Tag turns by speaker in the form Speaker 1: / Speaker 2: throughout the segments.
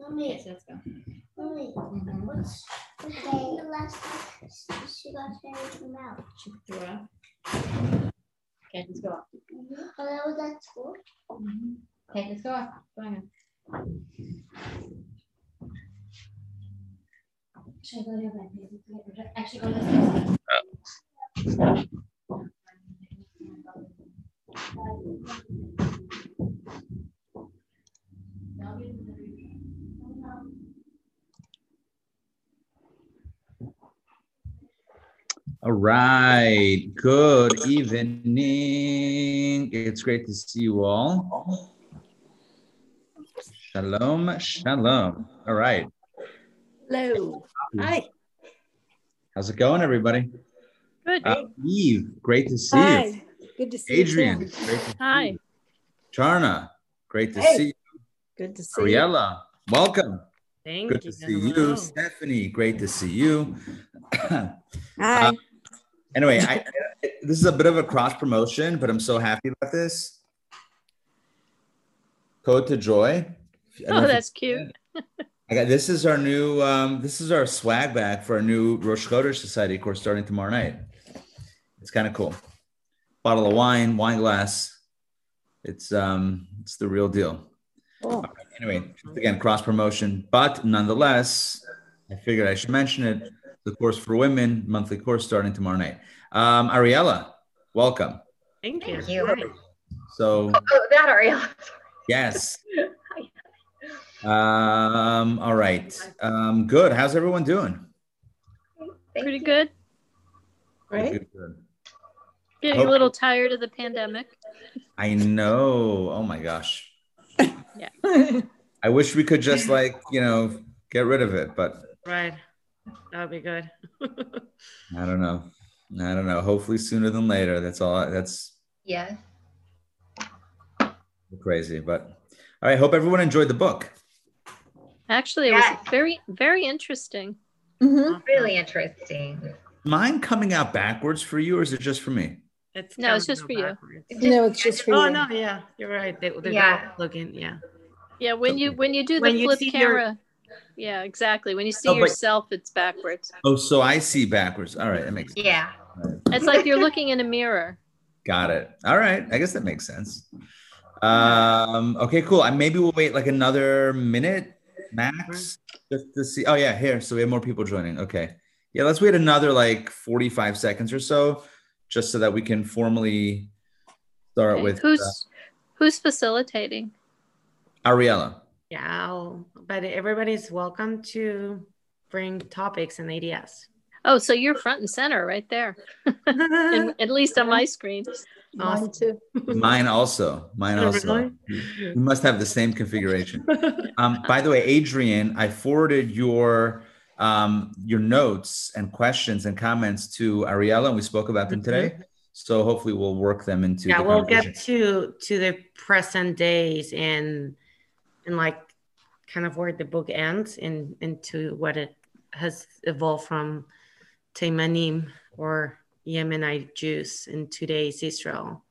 Speaker 1: Mommy,
Speaker 2: Yes, let's go.
Speaker 1: mommy,
Speaker 2: Mhm.
Speaker 1: what's what's the last time she got married from out?
Speaker 2: She threw up. Okay, let's go. Mm-hmm.
Speaker 1: Oh, that was at school? Mm-hmm.
Speaker 2: Okay, let's go. Go ahead. Should I go to your bed? Actually, go to the. Uh.
Speaker 3: All right. Good evening. It's great to see you all. Shalom, shalom. All right.
Speaker 4: Hello. Hi.
Speaker 3: How's it going, everybody?
Speaker 4: Good.
Speaker 3: Uh, Eve, great to see you.
Speaker 4: Hi. Good to see
Speaker 3: Adrian,
Speaker 4: you.
Speaker 3: Adrian, great
Speaker 4: too.
Speaker 3: to see
Speaker 4: Hi.
Speaker 3: you. Charna, great to
Speaker 4: Hey.
Speaker 3: see you.
Speaker 4: Good to see you.
Speaker 3: Ariella, welcome.
Speaker 5: Thank
Speaker 3: Good
Speaker 5: you.
Speaker 3: to see you. Stephanie, great to see you.
Speaker 4: Hi.
Speaker 3: Anyway, I, this is a bit of a cross promotion, but I'm so happy about this. Code to Joy. I don't know
Speaker 4: oh, that's cute.
Speaker 3: I got this is our new um, this is our swag bag for our new Rosh Chodesh Society course starting tomorrow night. It's kind of cool. Bottle of wine, wine glass. It's um it's the real deal.
Speaker 4: Oh,
Speaker 3: Anyway, again cross promotion, but nonetheless, I figured I should mention it. The course for women, monthly course starting tomorrow night. Um, Ariella, welcome.
Speaker 5: Thank you.
Speaker 6: Thank you.
Speaker 3: So
Speaker 6: Oh, that Ariella.
Speaker 3: yes. Um, all right. Um, good. How's everyone doing?
Speaker 6: Thank
Speaker 4: pretty
Speaker 6: you.
Speaker 4: good.
Speaker 5: Right?
Speaker 3: Good, good.
Speaker 4: Getting a little tired of the pandemic.
Speaker 3: I know. Oh my gosh.
Speaker 4: Yeah.
Speaker 3: I wish we could just like, you know, get rid of it, but
Speaker 5: Right. That would be good.
Speaker 3: I don't know. I don't know. Hopefully sooner than later. That's all. That's
Speaker 6: yeah.
Speaker 3: crazy. But all right. Hope everyone enjoyed the book.
Speaker 4: Actually, it
Speaker 6: Yes.
Speaker 4: was very, very interesting. Mm-hmm.
Speaker 6: Really interesting.
Speaker 3: Mine coming out backwards for you, or is it just for me?
Speaker 5: It's
Speaker 4: No, it's just
Speaker 5: up
Speaker 4: for you.
Speaker 5: backwards.
Speaker 7: No, it's just for
Speaker 5: Oh
Speaker 7: you.
Speaker 5: no, yeah, you're right. They, they're
Speaker 6: Yeah.
Speaker 5: both looking, yeah.
Speaker 4: Yeah, when you when you do the
Speaker 5: When you
Speaker 4: flip
Speaker 5: see your-
Speaker 4: camera. Yeah, exactly. When you see
Speaker 3: Oh, but-
Speaker 4: yourself, it's backwards.
Speaker 3: Oh, so I see backwards. All right, that makes sense.
Speaker 6: Yeah.
Speaker 4: It's like you're looking in a mirror.
Speaker 3: Got it. All right. I guess that makes sense. Um, okay, cool. I maybe we'll wait like another minute max just to see. Oh yeah, here. So we have more people joining. Okay. Yeah, let's wait another like 45 seconds or so, just so that we can formally start
Speaker 4: Okay,
Speaker 3: with
Speaker 4: Who's
Speaker 3: uh,
Speaker 4: who's facilitating?
Speaker 3: Ariela.
Speaker 5: Yeah, I'll, but everybody's welcome to bring topics and ideas.
Speaker 4: Oh, so you're front and center right there. And at least on my screen.
Speaker 5: Awesome.
Speaker 7: too.
Speaker 3: Mine also. Mine
Speaker 5: Oh,
Speaker 3: also.
Speaker 5: really?
Speaker 3: We must have the same configuration. Um, by the way, Adrian, I forwarded your um, your notes and questions and comments to Ariela, and we spoke about them today. So hopefully, we'll work them into.
Speaker 5: yeah,
Speaker 3: the
Speaker 5: we'll get to to the present days and and like kind of where the book ends and into what it has evolved from Taimanim or Yemenite Jews in today's Israel.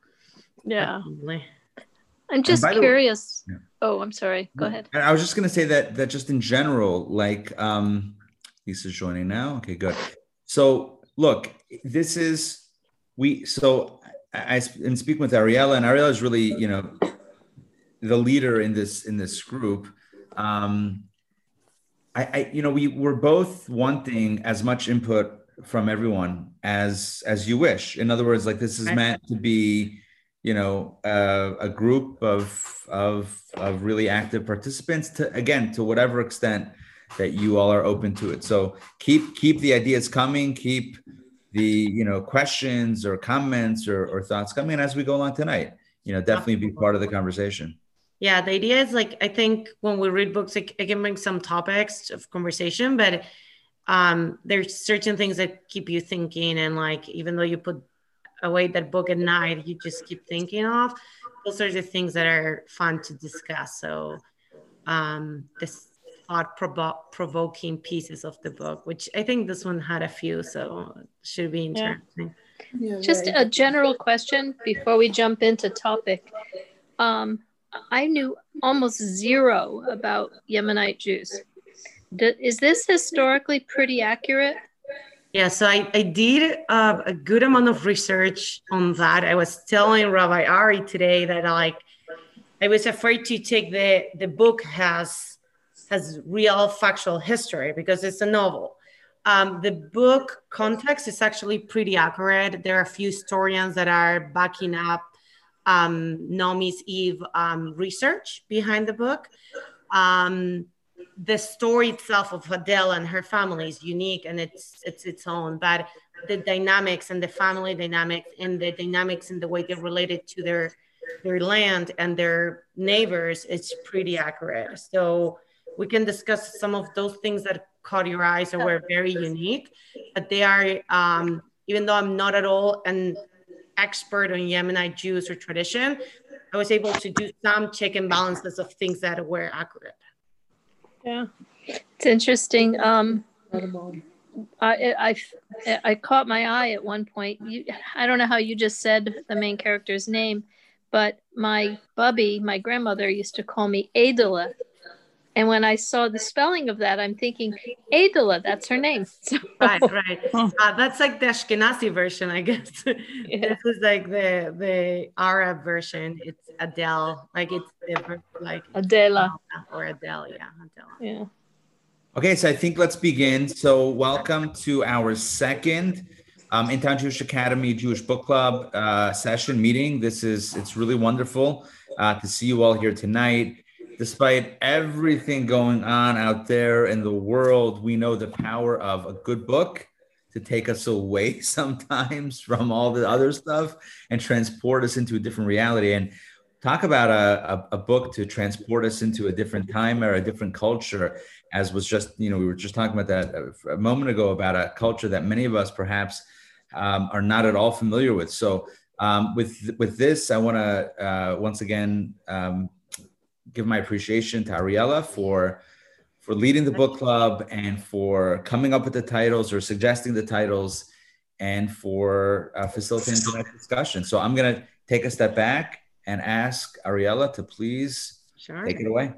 Speaker 4: Yeah.
Speaker 5: Definitely.
Speaker 4: I'm just
Speaker 3: by the way-
Speaker 4: curious.
Speaker 3: Yeah.
Speaker 4: Oh, I'm sorry. Go ahead.
Speaker 3: And I was just going to say that that just in general, like um, Lisa's joining now. Okay, good. So look, this is we. So I, I been speaking with Ariela, and Ariela is really you know the leader in this in this group. Um, I, I you know we we're both wanting as much input from everyone as as you wish. In other words, like this is meant to be you know uh, a group of of of really active participants to again to whatever extent that you all are open to it so keep keep the ideas coming keep the you know questions or comments or, or thoughts coming as we go along tonight you know definitely be part of the conversation
Speaker 5: Yeah, the idea is like I think when we read books, it, it can bring some topics of conversation, but um, there's certain things that keep you thinking, and like even though you put away that book at night, you just keep thinking of. Those are the things that are fun to discuss. So um, this thought provo- provoking pieces of the book, which I think this one had a few, so should be interesting.
Speaker 7: Yeah,
Speaker 4: Just
Speaker 7: very
Speaker 4: a general question before we jump into topic. Um, I knew almost zero about Yemenite Jews. Is this historically pretty accurate?
Speaker 5: Yeah, so I, I did uh, a good amount of research on that. I was telling Rabbi Ari today that like I was afraid to take the the book has has real factual history because it's a novel. Um, the book context is actually pretty accurate. There are a few historians that are backing up um, Naomi's Eve um, research behind the book. Um, the story itself of Adele and her family is unique and it's it's its own, but the dynamics and the family dynamics and the dynamics in the way they're related to their their land and their neighbors it's pretty accurate. So we can discuss some of those things that caught your eyes or were very unique, but they are um, even though I'm not at all an expert on Yemenite Jews or tradition, I was able to do some check and balances of things that were accurate.
Speaker 4: Yeah, it's interesting. Um, I, I, I caught my eye at one point. You, I don't know how you just said the main character's name, but my bubby, my grandmother, used to call me Adela. And when I saw the spelling of that, I'm thinking Adela, that's her name. So,
Speaker 5: right, right. Uh, that's like the Ashkenazi version, I guess.
Speaker 4: Yeah.
Speaker 5: This is like the the Arab version. It's Adele, like it's the, like
Speaker 4: Adela.
Speaker 5: or Adele, yeah, Adele.
Speaker 4: Yeah.
Speaker 3: Okay, so I think let's begin. So, welcome to our second um, Intown Jewish Academy Jewish Book Club uh, session meeting. This is it's really wonderful uh, to see you all here tonight. Despite everything going on out there in the world, we know the power of a good book to take us away sometimes from all the other stuff and transport us into a different reality. And talk about a, a, a book to transport us into a different time or a different culture as was just you know we were just talking about that a, a moment ago about a culture that many of us perhaps um, are not at all familiar with so um, with with this i want to uh, once again um, give my appreciation to ariella for for leading the book club and for coming up with the titles or suggesting the titles and for uh, facilitating tonight's discussion so i'm going to take a step back and ask ariella to please
Speaker 5: Sure.
Speaker 3: take it away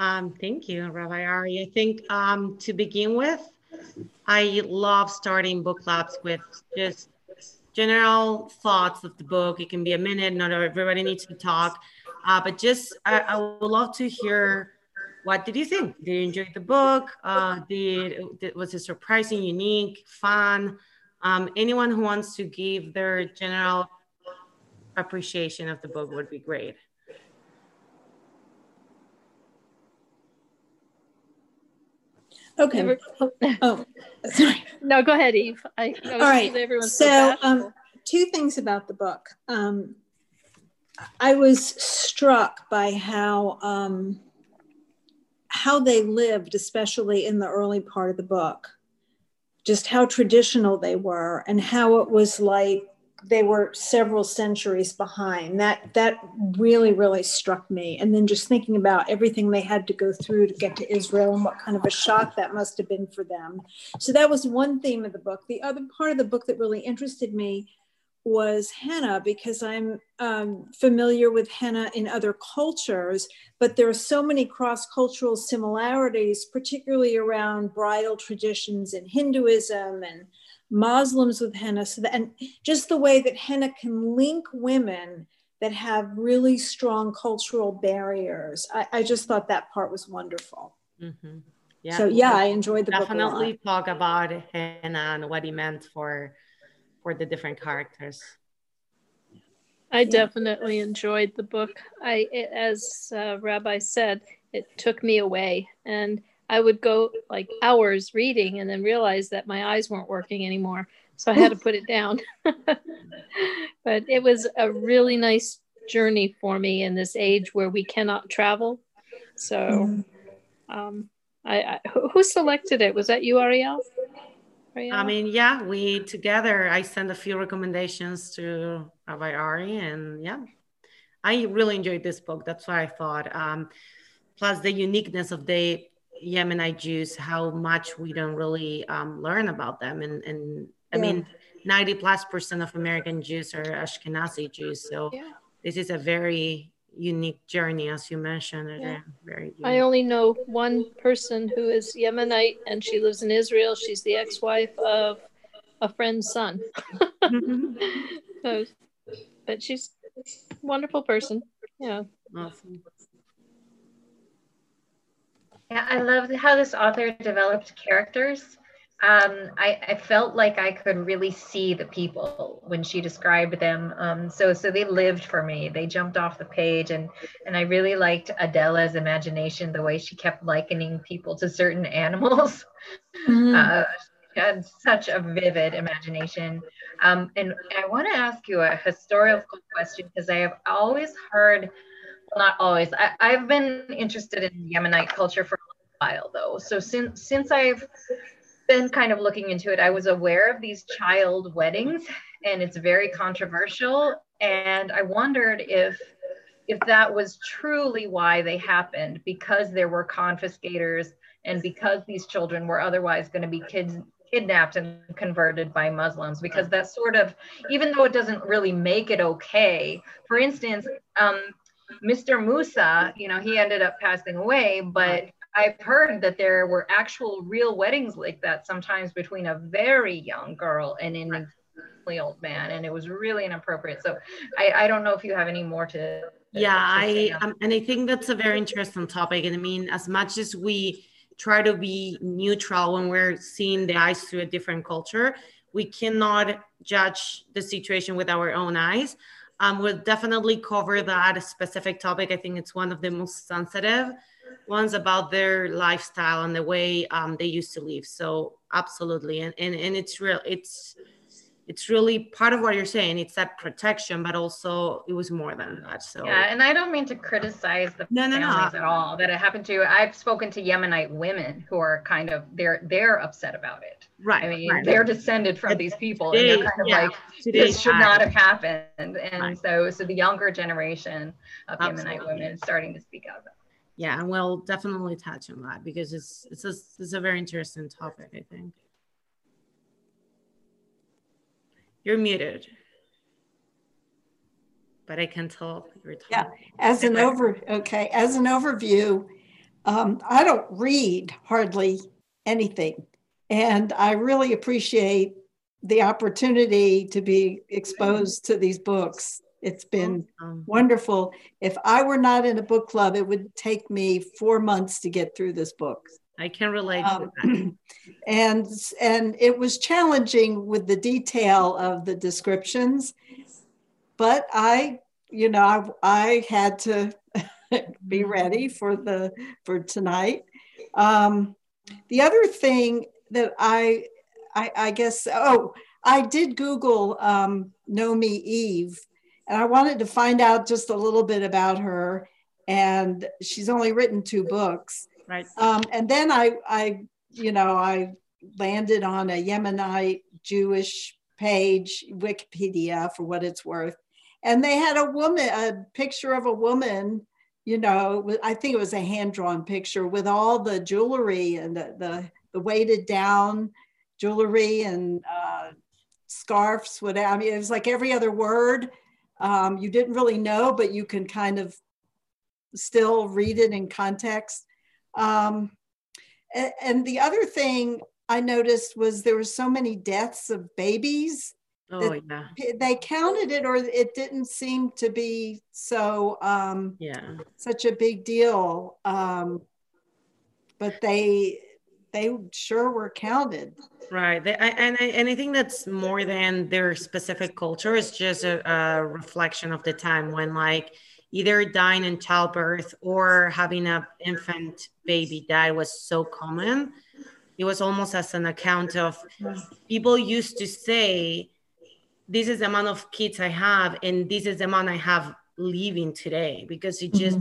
Speaker 5: Um, thank you, Rabbi Ari. I think um, to begin with, I love starting book clubs with just general thoughts of the book. It can be a minute, not everybody needs to talk, uh, but just I, I would love to hear what did you think? Did you enjoy the book? Uh, did, did was it surprising, unique, fun? Um, anyone who wants to give their general appreciation of the book would be great.
Speaker 7: Okay. Oh, sorry.
Speaker 4: No, go ahead, Eve. I, I
Speaker 7: All right.
Speaker 4: so,
Speaker 7: So, um, two things about the book. Um, I was struck by how um, how they lived, especially in the early part of the book. Just how traditional they were, and how it was like they were several centuries behind. That that really really struck me. And then just thinking about everything they had to go through to get to Israel and what kind of a shock that must have been for them. So that was one theme of the book. The other part of the book that really interested me was henna because I'm um, familiar with henna in other cultures, but there are so many cross cultural similarities, particularly around bridal traditions in Hinduism and Muslims with henna. So that, and just the way that henna can link women that have really strong cultural barriers. I, I just thought that part was wonderful.
Speaker 5: Mhm.
Speaker 7: So yeah, I enjoyed the book
Speaker 5: definitely talk about henna and what he meant for for the different characters.
Speaker 4: I definitely enjoyed the book. I, it, as uh, Rabbi said, it took me away, and I would go like hours reading, and then realize that my eyes weren't working anymore, so I had to put it down. but it was a really nice journey for me in this age where we cannot travel. So, um, I, I who who selected it? Was that you, Ariel? Ariel?
Speaker 5: I mean, yeah, we together. I sent a few recommendations to Rabbi Ari, and yeah, I really enjoyed this book. That's what I thought. Um, plus, the uniqueness of the Yemenite Jews, how much we don't really um, learn about them, and and I
Speaker 7: Yeah.
Speaker 5: mean, ninety plus percent of American Jews are Ashkenazi Jews, so
Speaker 4: yeah.
Speaker 5: this is a very unique journey, as you mentioned. Adrian. Very.
Speaker 4: I only know one person who is Yemenite and she lives in Israel. She's the ex wife of a friend's son. Mm-hmm. So, but she's a wonderful person. Yeah.
Speaker 5: Awesome.
Speaker 6: Yeah, I love how this author developed characters. Um, I, I felt like I could really see the people when she described them. Um, so so they lived for me. They jumped off the page, and and I really liked Adela's imagination, the way she kept likening people to certain animals.
Speaker 7: Mhm.
Speaker 6: Uh, she had such a vivid imagination. Um, and I want to ask you a historical question because I have always heard, well, not always, I, I've been interested in Yemenite culture for a while though. So since since I've been kind of looking into it, I was aware of these child weddings, and it's very controversial. And I wondered if if that was truly why they happened, because there were confiscators and because these children were otherwise going to be kids kidnapped and converted by Muslims because that sort of even though it doesn't really make it okay for instance um, Mr. Musa you know he ended up passing away but I've heard that there were actual real weddings like that sometimes between a very young girl and an extremely old man and it was really inappropriate. So I, I don't know if you have any more to
Speaker 5: yeah
Speaker 6: to
Speaker 5: i um, and i think that's a very interesting topic and i mean as much as we try to be neutral when we're seeing the eyes through a different culture we cannot judge the situation with our own eyes. Um, we'll definitely cover that specific topic. I think it's one of the most sensitive ones about their lifestyle and the way um, they used to live so absolutely and, and and it's real it's it's really part of what you're saying it's that protection but also it was more than that so
Speaker 6: Yeah, and I don't mean to criticize the
Speaker 5: No, no, no.
Speaker 6: families at all that it happened to. I've spoken to Yemenite women who are kind of they're they're upset about it.
Speaker 5: right
Speaker 6: I mean,
Speaker 5: right.
Speaker 6: they're descended from these people, and they're kind of
Speaker 5: yeah,
Speaker 6: like this should
Speaker 5: time.
Speaker 6: not have happened. And
Speaker 5: Right.
Speaker 6: so, so the younger generation of Yemenite women is starting to speak out. about it.
Speaker 5: Yeah and we'll definitely touch on that because it's it's a, it's a very interesting topic i think you're muted but i can tell you're talking.
Speaker 8: Yeah. As an over, okay, as an overview, um, I don't read hardly anything. And I really appreciate the opportunity to be exposed to these books. It's been
Speaker 5: Um,
Speaker 8: wonderful. If I were not in a book club, it would take me four months to get through this book.
Speaker 5: i can relate to
Speaker 8: Um,
Speaker 5: that
Speaker 8: and and it was challenging with the detail of the descriptions but i you know i, I had to be ready for the for tonight um, the other thing that I, I i guess oh i did google um, Nomi Eve and i wanted to find out just a little bit about her and she's only written two books
Speaker 5: right
Speaker 8: um, and then I, I, you know, I landed on a Yemenite Jewish page, Wikipedia, for what it's worth, and they had a woman, a picture of a woman. You know, I think it was a hand drawn picture with all the jewelry and the the, the weighted down jewelry and uh, scarves. Whatever. I mean, it was like every other word. Um, you didn't really know, but you can kind of still read it in context. Um, and, and the other thing I noticed was there were so many deaths of babies.
Speaker 5: oh yeah
Speaker 8: They counted it, or it didn't seem to be so um,
Speaker 5: yeah
Speaker 8: such a big deal. Um, but they they sure were counted.
Speaker 5: Right. They, I, and, I, and I think that's more than their specific culture. It's just a, a reflection of the time when, like, either dying in childbirth or having an infant baby die was so common. It was almost as an account of people used to say, This is the amount of kids I have, and this is the amount I have living today because it just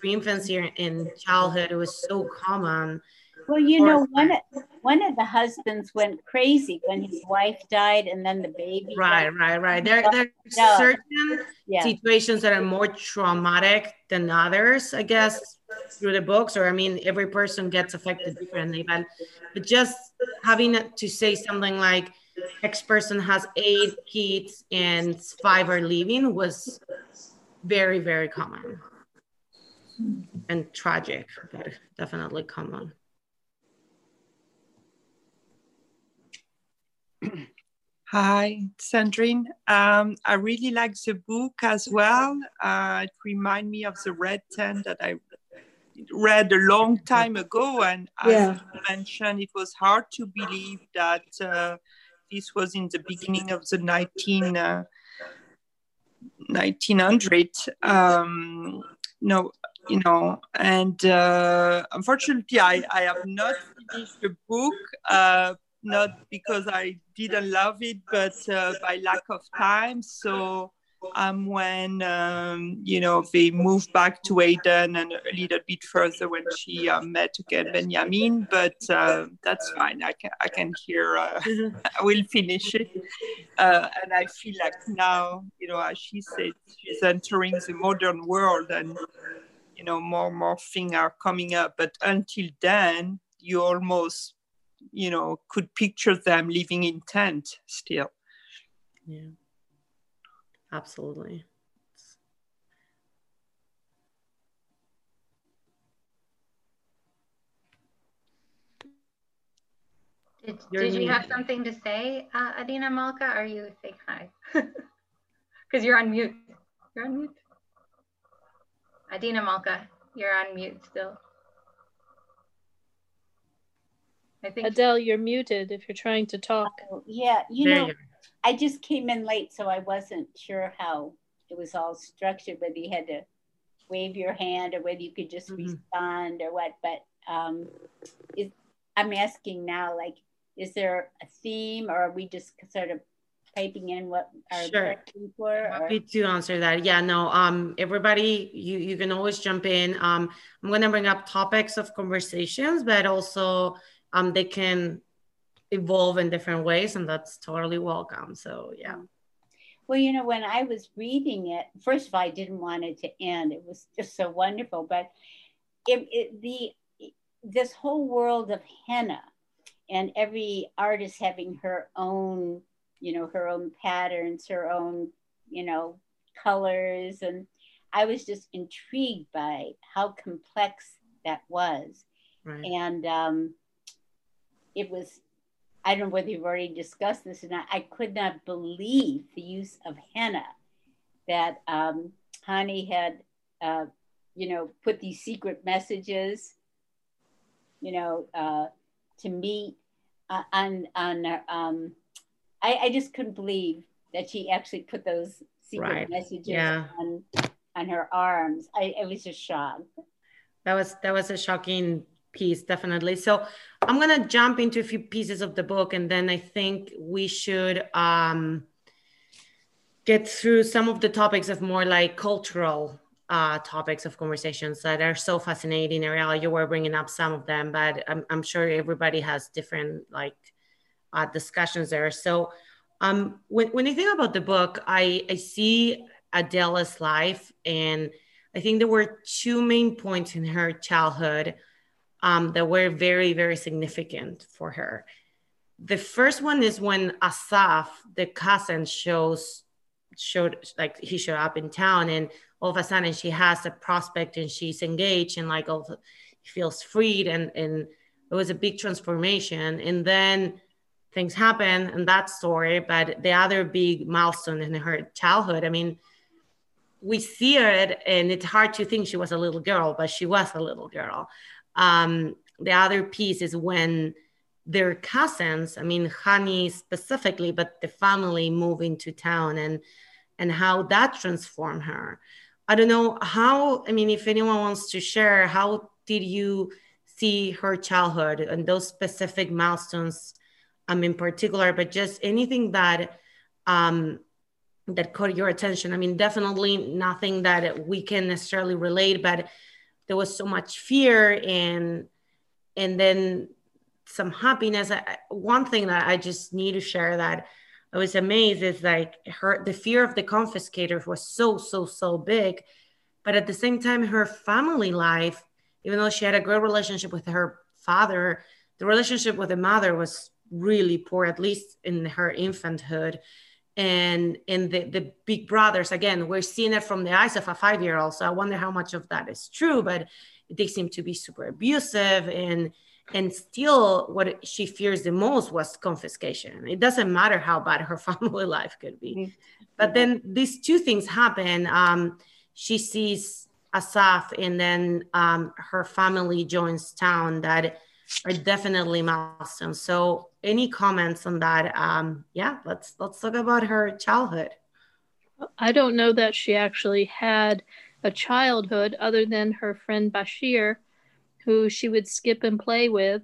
Speaker 5: through infancy and in childhood, it was so common.
Speaker 9: Well, you know, one of- one of the husbands went crazy when his wife died, and then the baby.
Speaker 5: Right,
Speaker 9: died.
Speaker 5: right, right. There, there are certain
Speaker 9: Yeah.
Speaker 5: situations that are more traumatic than others, I guess, through the books. Or I mean, every person gets affected differently. But, but just having to say something like X person has eight kids and five are leaving was very, very common. and tragic, but definitely common.
Speaker 10: Hi, Sandrine. Um, I really like the book as well. Uh, it reminds me of the Red Tent that I read a long time ago. And as
Speaker 7: Yeah.
Speaker 10: you mentioned, it was hard to believe that uh, this was in the beginning of the 19, uh, 1900. Um, no, you know, and uh, unfortunately, I, I have not finished the book. Not because I didn't love it, but uh, by lack of time. So um, when um, you know they moved back to Aden and a little bit further when she uh, met again Benjamin, but uh, that's fine. I can I can hear. Uh, I will finish it, uh, and I feel like now you know as she said she's entering the modern world and you know more and more things are coming up. But until then, you almost you know could picture them living in tent still.
Speaker 5: Yeah, absolutely.
Speaker 6: Did,
Speaker 5: You're
Speaker 6: did you have something to say, uh, Adina Malka? Are you saying hi? Because you're on mute. You're on mute. Adina Malka, you're on mute still. I think
Speaker 4: Adele, you're muted if you're trying to talk.
Speaker 9: Oh, Yeah, you
Speaker 5: There
Speaker 9: know,
Speaker 5: you
Speaker 9: I just came in late, so I wasn't sure how it was all structured, whether you had to wave your hand or whether you could just
Speaker 5: Mhm.
Speaker 9: respond or what. But um, is, I'm asking now, like, is there a theme or are we just sort of piping in what our
Speaker 5: Sure.
Speaker 9: questions were?
Speaker 5: Happy to answer that. Yeah, no, um, everybody, you, you can always jump in. Um, I'm gonna bring up topics of conversations, but also um, they can evolve in different ways, and that's totally welcome. So yeah.
Speaker 9: Well, you know, when I was reading it, first of all, I didn't want it to end. It was just so wonderful. But it, it, the this whole world of henna and every artist having her own, you know, her own patterns, her own, you know, colors, and I was just intrigued by how complex that was
Speaker 5: Right.
Speaker 9: and um, it was i don't know whether you've already discussed this or not i could not believe the use of henna that um, hani had uh, you know put these secret messages you know uh, to meet uh, on on um, I, I just couldn't believe that she actually put those secret
Speaker 5: Right.
Speaker 9: messages
Speaker 5: Yeah.
Speaker 9: on on her arms I, I was just shocked
Speaker 5: that was that was a shocking piece definitely. So i'm going to jump into a few pieces of the book and then i think we should um get through some of the topics of more like cultural uh topics of conversations that are so fascinating ariel you were bringing up some of them but i'm, I'm sure everybody has different like uh, discussions there. So um when, when i think about the book i i see adela's life and I think there were two main points in her childhood um, that were very, very significant for her. The first one is when Asaf, the cousin, shows showed like he showed up in town, and all of a sudden she has a prospect and she's engaged, and like all feels freed, and and it was a big transformation. And then things happen in that story, but the other big milestone in her childhood, I mean we see it and it's hard to think she was a little girl but she was a little girl um, the other piece is when their cousins i mean hani specifically but the family move into town and and how that transformed her i don't know how i mean if anyone wants to share how did you see her childhood and those specific milestones um, in particular but just anything that um, that caught your attention? I mean, definitely nothing that we can necessarily relate, but there was so much fear and and then some happiness. I, one thing that I just need to share that I was amazed is like her the fear of the confiscators was so so so big, but at the same time, her family life, even though she had a great relationship with her father, the relationship with the mother was really poor, at least in her infanthood and and the, the big brothers again we're seeing it from the eyes of a five year old so i wonder how much of that is true but they seem to be super abusive and and still what she fears the most was confiscation. It doesn't matter how bad her family life could be. But then these two things happen. Um, she sees asaf and then um, her family joins town that are definitely milestones so any comments on that um, yeah let's let's talk about her childhood
Speaker 4: I don't know that she actually had a childhood other than her friend Bashir, who she would skip and play with.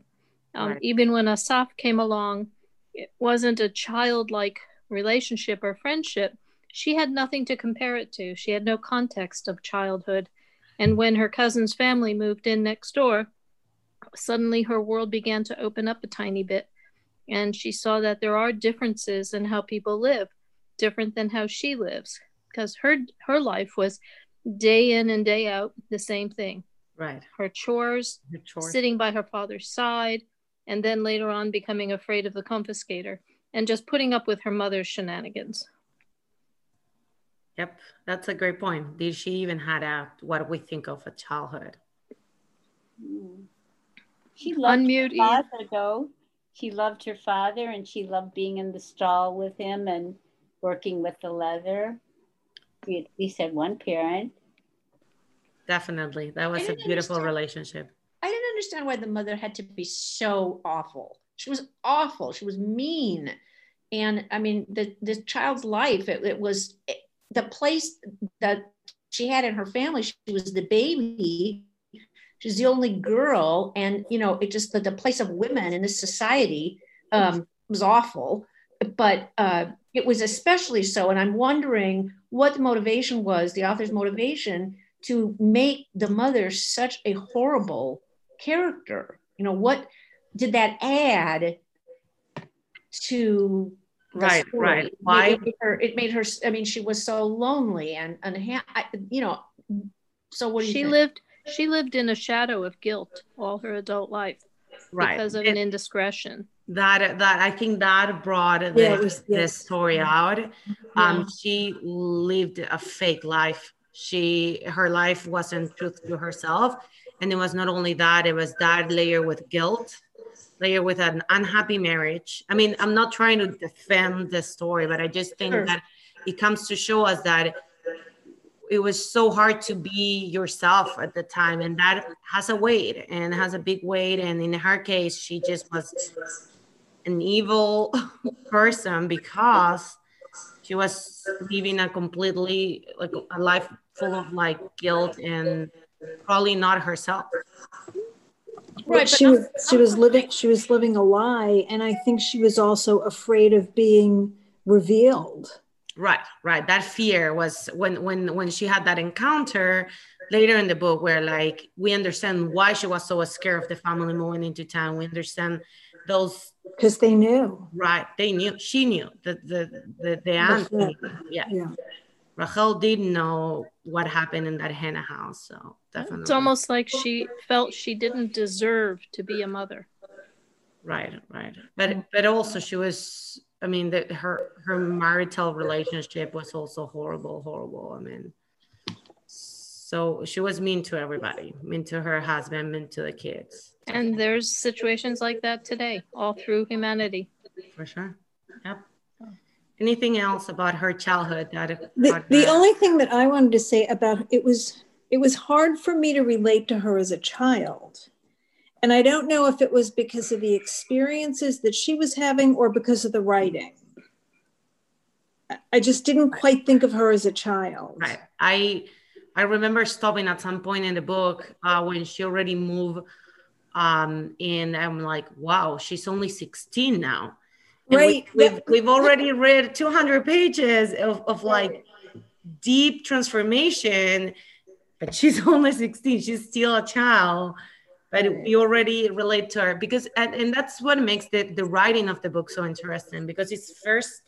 Speaker 4: Um,
Speaker 5: Right.
Speaker 4: Even when Asaf came along, it wasn't a childlike relationship or friendship. She had nothing to compare it to. She had no context of childhood. And when her cousin's family moved in next door, suddenly her world began to open up a tiny bit. And she saw that there are differences in how people live, different than how she lives. Because her her life was day in and day out the same thing
Speaker 5: right
Speaker 4: her chores,
Speaker 5: Her chores.
Speaker 4: sitting by her father's side, and then later on becoming afraid of the confiscator and just putting up with her mother's shenanigans.
Speaker 5: Yep, that's a great point. Did she even had a what we think of a childhood? Mm.
Speaker 9: She loved
Speaker 4: Unmute,
Speaker 9: her
Speaker 4: Eve.
Speaker 9: father, though. She loved her father, and she loved being in the stall with him and working with the leather. We at least had one parent.
Speaker 5: Definitely, that was a beautiful
Speaker 2: understand-
Speaker 5: relationship.
Speaker 2: I didn't understand why the mother had to be so awful. She was awful. She was mean. And I mean, the, the child's life, it, it was the place that she had in her family. She was the baby. She's the only girl. And, you know, it just, the, the place of women in this society um, was awful. But uh, it was especially so. And I'm wondering what the motivation was, the author's motivation to make the mother such a horrible character you know what did that add to the
Speaker 5: Right,
Speaker 2: story?
Speaker 5: right.
Speaker 2: It
Speaker 5: Why-
Speaker 2: it made her it made her i mean she was so lonely and and you know so what do
Speaker 4: She
Speaker 2: think?
Speaker 4: lived she lived in a shadow of guilt all her adult life
Speaker 5: Right.
Speaker 4: because of
Speaker 5: It-
Speaker 4: an indiscretion.
Speaker 5: that that I think that brought
Speaker 7: Yeah,
Speaker 5: the,
Speaker 7: it yeah.
Speaker 5: this story out.
Speaker 2: Yeah.
Speaker 5: Um, she lived a fake life. She her life wasn't truth to herself, and it was not only that; it was that layer with guilt, layer with an unhappy marriage. I mean, I'm not trying to defend the story, but I just think
Speaker 2: Sure.
Speaker 5: that it comes to show us that it was so hard to be yourself at the time and that has a weight and has a big weight and in her case she just was an evil person because she was living a completely like a life full of like guilt and probably not herself
Speaker 2: Right, but
Speaker 7: she was she was living she was living a lie, and I think she was also afraid of being revealed.
Speaker 5: Right right that fear was when when when she had that encounter later in the book where like we understand why she was so scared of the family moving into town we understand those
Speaker 7: because they knew.
Speaker 5: right they knew she knew the the the, the aunt
Speaker 7: Yeah.
Speaker 5: yeah
Speaker 7: Yeah.
Speaker 5: Rachel didn't know what happened in that henna house so definitely
Speaker 4: It's almost like she felt she didn't deserve to be a mother.
Speaker 5: right right but but also she was i mean that her her marital relationship was also horrible horrible. I mean so she was mean to everybody mean to her husband mean to the kids.
Speaker 4: And there's situations like that today, all through humanity.
Speaker 5: for sure. Yep. Oh. Anything else about her childhood that
Speaker 7: The, the only thing that I wanted to say about it was it was hard for me to relate to her as a child. And I don't know if it was because of the experiences that she was having or because of the writing. I- just didn't quite think of her as a child.
Speaker 5: Right. I I remember stopping at some point in the book uh, when she already moved, um, and I'm like, wow, she's only 16 now. And
Speaker 7: Right.
Speaker 5: We, have we've already read 200 pages of, of like deep transformation, but she's only 16. She's still a child. But we already relate to her because, and, and that's what makes the, the writing of the book so interesting because it's first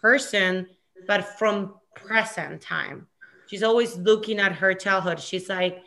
Speaker 5: person, but from present time she's always looking at her childhood she's like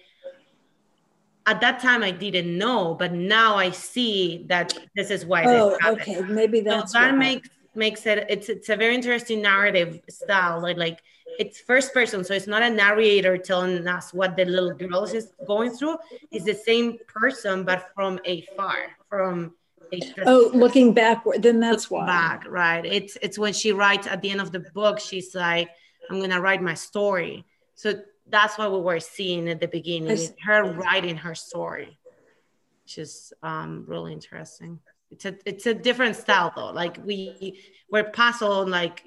Speaker 5: at that time i didn't know but now i see that this is why
Speaker 7: Oh, okay. Maybe
Speaker 5: so
Speaker 7: that's
Speaker 5: that
Speaker 7: why.
Speaker 5: makes makes it it's it's a very interesting narrative style. Like like it's first person, so it's not a narrator telling us what the little girl is going through. It's the same person, but from afar, from a
Speaker 7: Oh, looking backward, then that's why.
Speaker 5: back, right? It's it's when she writes at the end of the book, she's like, I'm gonna write my story. So that's what we were seeing at the beginning, is her writing her story, which is um, really interesting. It's a it's a different style though. Like we we're puzzled, like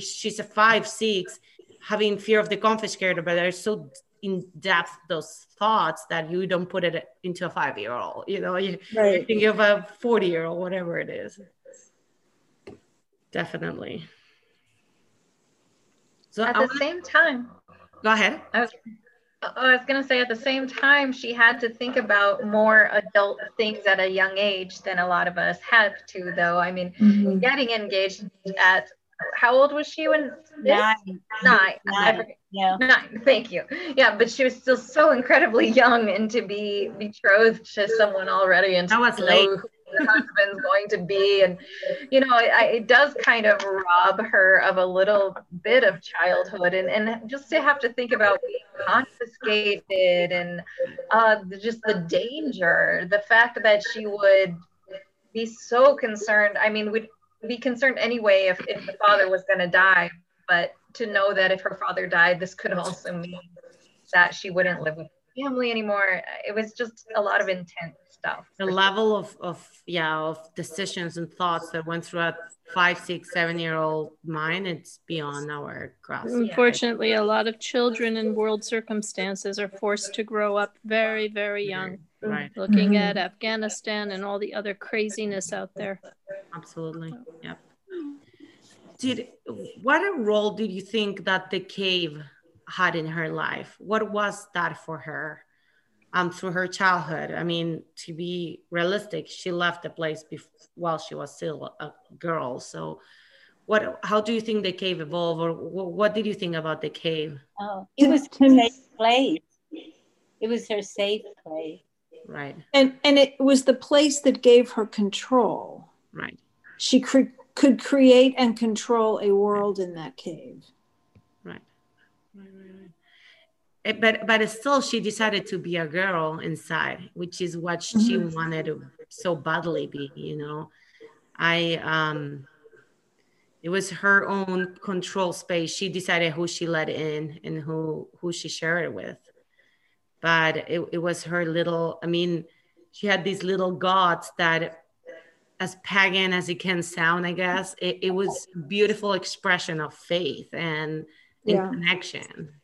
Speaker 5: she's a five six, having fear of the confiscator, but they're so in depth those thoughts that you don't put it into a five year old. You know, you,
Speaker 7: Right.
Speaker 5: think of a 40 year old, whatever it is. Definitely. So
Speaker 6: At
Speaker 5: I
Speaker 6: the
Speaker 5: wanna-
Speaker 6: same time,
Speaker 5: go ahead.
Speaker 6: I was I was gonna say at the same time she had to think about more adult things at a young age than a lot of us have to though. I mean,
Speaker 7: Mhm.
Speaker 6: getting engaged at how old was she when this?
Speaker 9: Nine.
Speaker 6: Nine.
Speaker 9: Nine. Yeah.
Speaker 6: Nine. Thank you. Yeah, but she was still so incredibly young and to be betrothed to someone already and
Speaker 5: That was
Speaker 6: to
Speaker 5: late.
Speaker 6: know who husband's going to be. And you know I, it does kind of rob her of a little bit of childhood and, and just to have to think about being confiscated and uh, just the danger the fact that she would be so concerned. I mean would be concerned anyway if, if the father was going to die but to know that if her father died this could also mean that she wouldn't live with family anymore. It was just a lot of intense stuff
Speaker 5: The level of, of yeah of decisions and thoughts that went through a five, six, seven year old mind, it's beyond our grasp.
Speaker 4: Unfortunately, a lot of children in world circumstances are forced to grow up very, very young.
Speaker 5: Right.
Speaker 4: Looking
Speaker 7: Mhm.
Speaker 4: at Afghanistan and all the other craziness out there.
Speaker 5: Absolutely. Yep. Did what a role did you think that the cave had in her life? What was that for her? Um, through her childhood. I mean, to be realistic, she left the place bef- while she was still a girl. So, what? How do you think the cave evolved, or wh- what did you think about the cave?
Speaker 9: Oh, it was her safe place. It was her safe place.
Speaker 5: Right.
Speaker 7: And and it was the place that gave her control.
Speaker 5: Right.
Speaker 7: She cre- could create and control a world in that cave.
Speaker 5: Right. Right, right, right. Eh, But but still, she decided to be a girl inside, which is what she
Speaker 7: Mhm.
Speaker 5: wanted to so badly be. You know, I um, it was her own control space. She decided who she let in and who who she shared it with. But it, it was her little. I mean, she had these little gods that as pagan as it can sound, I guess, it, it was beautiful expression of faith and, and
Speaker 7: Yeah.
Speaker 5: connection.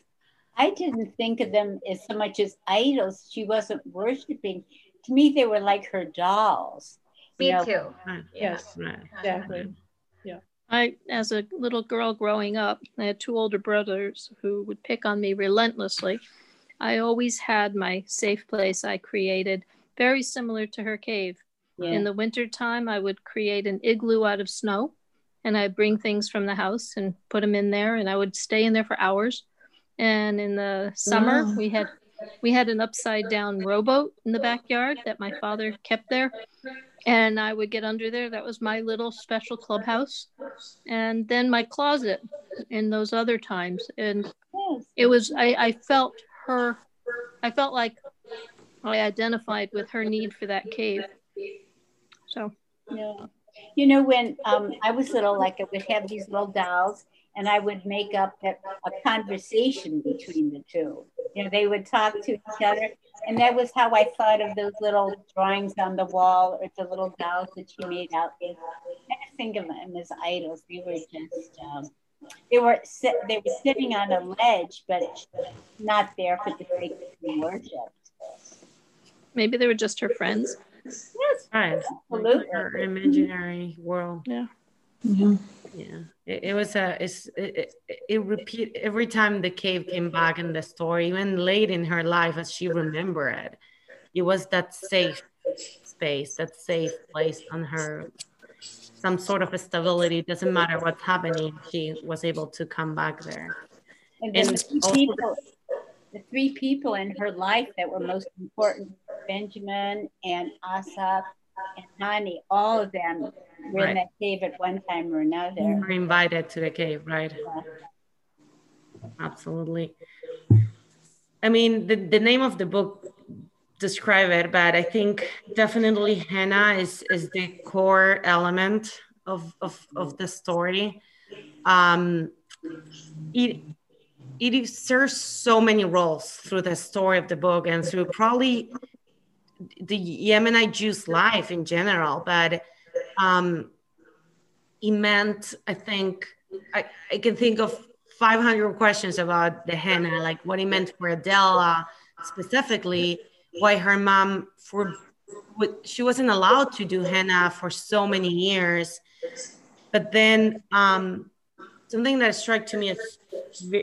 Speaker 9: I didn't think of them as so much as idols. She wasn't worshiping. To me, they were like her dolls.
Speaker 6: me
Speaker 9: You know,
Speaker 6: too
Speaker 5: Right,
Speaker 2: Yes,
Speaker 5: right.
Speaker 2: exactly.
Speaker 4: I, as a little girl growing up, I had two older brothers who would pick on me relentlessly. I always had my safe place I created, very similar to her cave.
Speaker 9: Yeah.
Speaker 4: In the wintertime, I would create an igloo out of snow and I'd bring things from the house and put them in there and I would stay in there for hours. And in the summer,
Speaker 7: Wow.
Speaker 4: we had we had an upside down rowboat in the backyard that my father kept there. And I would get under there. That was my little special clubhouse. And then my closet in those other times. And it was I, I felt her I felt like I identified with her need for that cave. So
Speaker 9: Yeah. You know, when um, I was little, like I would have these little dolls and I would make up a, a conversation between the two. You know, they would talk to each other. And that was how I thought of those little drawings on the wall or the little dolls that she made out there. I just think of them as idols. They were just, um, they were sit, they were sitting on a ledge, but not there for the sake of being worshipped.
Speaker 4: maybe they were just her friends.
Speaker 9: Yes,
Speaker 5: Right.
Speaker 9: Absolutely.
Speaker 5: Her imaginary world.
Speaker 4: Yeah.
Speaker 7: Mhm.
Speaker 5: Yeah. It, it was a, it's, it, it, it repeat every time the cave came back in the story, even late in her life as she remembered it, it was that safe space, that safe place on her, some sort of a stability. It doesn't matter what's happening. She was able to come back there.
Speaker 9: And then
Speaker 5: And
Speaker 9: the three people, the three people in her life that were most important, Benjamin and Asaf and Hani, all of them were in
Speaker 5: Right.
Speaker 9: that cave at one time or another.
Speaker 5: We're invited to the cave, right? Absolutely. I mean, the, the name of the book describe it, but I think definitely henna is is the core element of of, of the story. Um, it it serves so many roles through the story of the book and through probably the Yemenite Jews' life in general, but um, it meant, I think, I, I can think of 500 questions about the henna, like what it meant for Adela specifically, why her mom, for she wasn't allowed to do henna for so many years. But then um, something that struck to me as,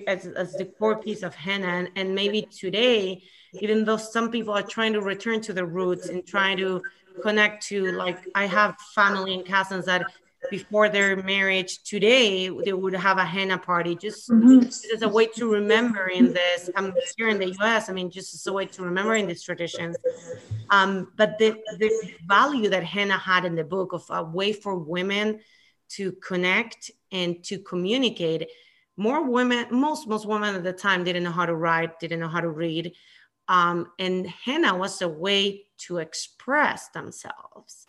Speaker 5: as, as the core piece of henna, and, and maybe today, even though some people are trying to return to the roots and trying to connect to, like, I have family and cousins that before their marriage today they would have a henna party. Just as a way to remember in this i'm here in the us i mean just as a way to remember in these traditions. Um, but the, the value that henna had in the book of a way for women to connect and to communicate more women most most women at the time didn't know how to write didn't know how to read um, and henna was a way to express themselves.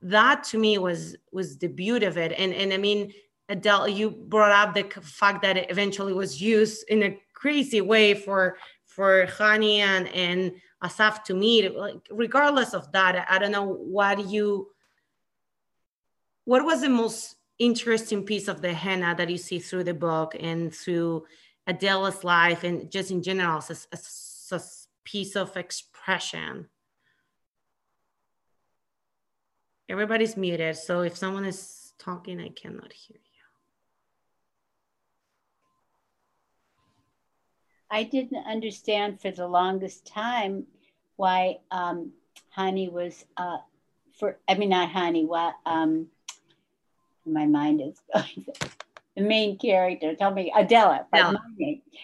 Speaker 5: That to me was was the beauty of it. And and i mean adele you brought up the fact that it eventually was used in a crazy way for for hani and and asaf to meet. Like regardless of that i don't know what you what was the most interesting piece of the henna that you see through the book and through adela's life and just in general as, as, as piece of expression Everybody's muted, so if someone is talking, I cannot hear you.
Speaker 9: I didn't understand for the longest time why um, Hani was uh, for. I mean, not Hani. What um, my mind is going. the main character. Tell me, Adela.
Speaker 5: Adela.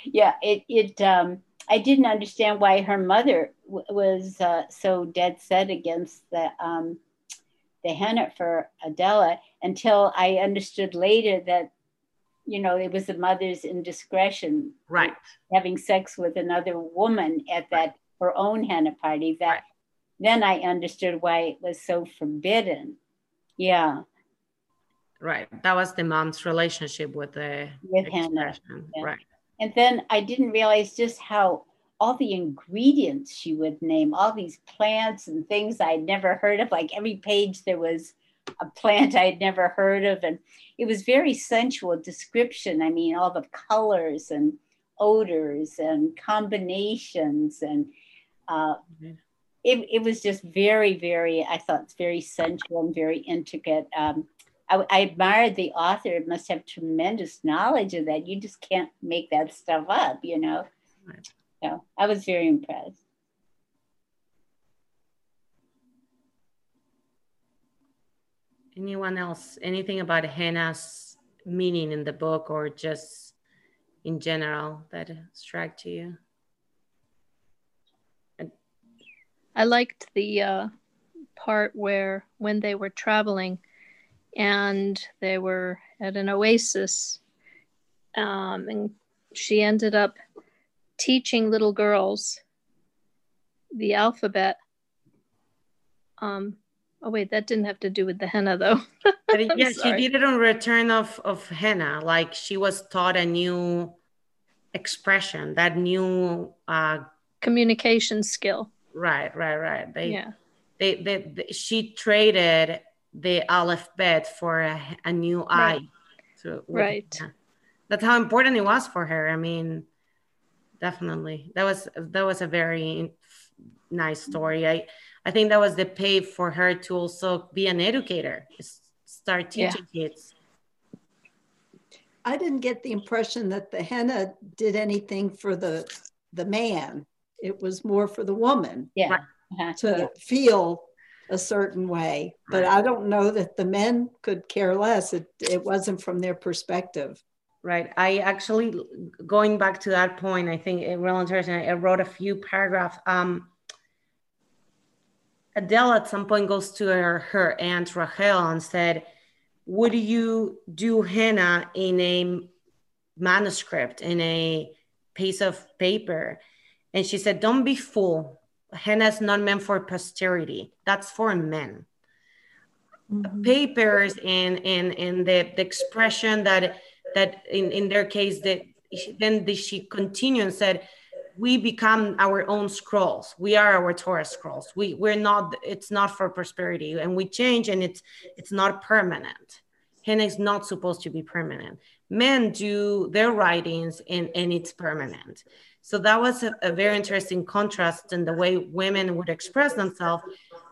Speaker 9: Yeah. It. It. Um, I didn't understand why her mother w- was uh, so dead set against the um, the henna for Adela until I understood later that you know it was the mother's indiscretion
Speaker 5: Right.
Speaker 9: having sex with another woman at that her own henna party that
Speaker 5: Right.
Speaker 9: then i understood why it was so forbidden yeah
Speaker 5: Right. That was the mom's relationship with the
Speaker 9: With Hannah, yeah.
Speaker 5: Right.
Speaker 9: And then i didn't realize just how all the ingredients she would name all these plants and things i'd never heard of like every page there was a plant i'd never heard of. And it was very sensual description. I mean all the colors and odors and combinations and uh,
Speaker 5: Mhm.
Speaker 9: it, it was just very very i thought it's very sensual and very intricate. Um, I, I admired the author it must have tremendous knowledge of that you just can't make that stuff up you know
Speaker 5: Right.
Speaker 9: so i was very impressed
Speaker 5: Anyone else? Anything about henna's meaning in the book or just in general that struck to you?
Speaker 4: I liked the uh, part where when they were traveling and they were at an oasis, um, and she ended up teaching little girls the alphabet. Um, oh wait, that didn't have to do with the henna though.
Speaker 5: But
Speaker 4: I'm
Speaker 5: she did it on Return of, of henna. Like she was taught a new expression, that new uh
Speaker 4: Communication skill.
Speaker 5: right, right, right. They
Speaker 4: Yeah.
Speaker 5: they, they, they she traded the aleph alphabet for a, a new
Speaker 4: Right.
Speaker 5: eye. So with
Speaker 4: Right.
Speaker 5: henna. That's how important it was for her. I mean, definitely. That was that was a very nice story. I I think that was the pay for her to also be an educator, s- start
Speaker 4: Yeah.
Speaker 5: teaching kids.
Speaker 8: I didn't get the impression that the henna did anything for the the man. It was more for the woman
Speaker 9: yeah Uh-huh.
Speaker 8: to
Speaker 9: Yeah.
Speaker 8: feel a certain way. But I don't know that the men could care less. It it wasn't from their perspective.
Speaker 5: Right. I actually going back to that point, I think it really interesting. I wrote a few paragraphs. Um, Adele at some point goes to her, her aunt Rachel and said, Would you do henna in a manuscript, in a piece of paper? And she said, Don't be fool. Henna is not meant for posterity. That's for men. Mm-hmm. Papers and in, in the, the expression that that in, in their case that then the, she continued and said, we become our own scrolls. We are our Torah scrolls. We we're not. It's not for prosperity, and we change, and it's it's not permanent. Henna is not supposed to be permanent. Men do their writings, and and it's permanent. So that was a, a very interesting contrast in the way women would express themselves.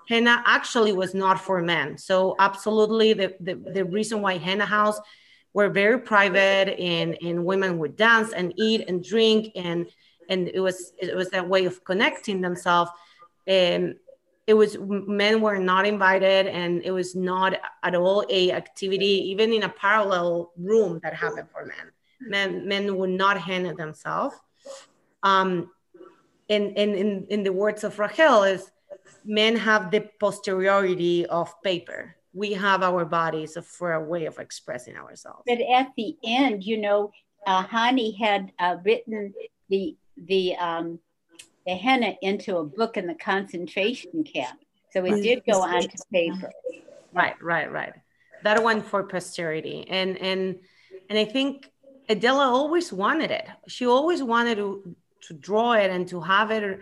Speaker 5: Henna actually was not for men. So absolutely, the the, the reason why henna house were very private, and and women would dance and eat and drink and and it was it was that way of connecting themselves and it was men were not invited and it was not at all a activity even in a parallel room that happened for men men men would not handle themselves um and in, in the words of Rachel is men have the posteriority of paper we have our bodies for a way of expressing ourselves
Speaker 9: but at the end you know uh, Hani had uh, written the the um, the henna into a book in the concentration camp. So it did go on to paper.
Speaker 5: Right, right, right. That one for posterity, and and and I think Adela always wanted it. She always wanted to to draw it and to have it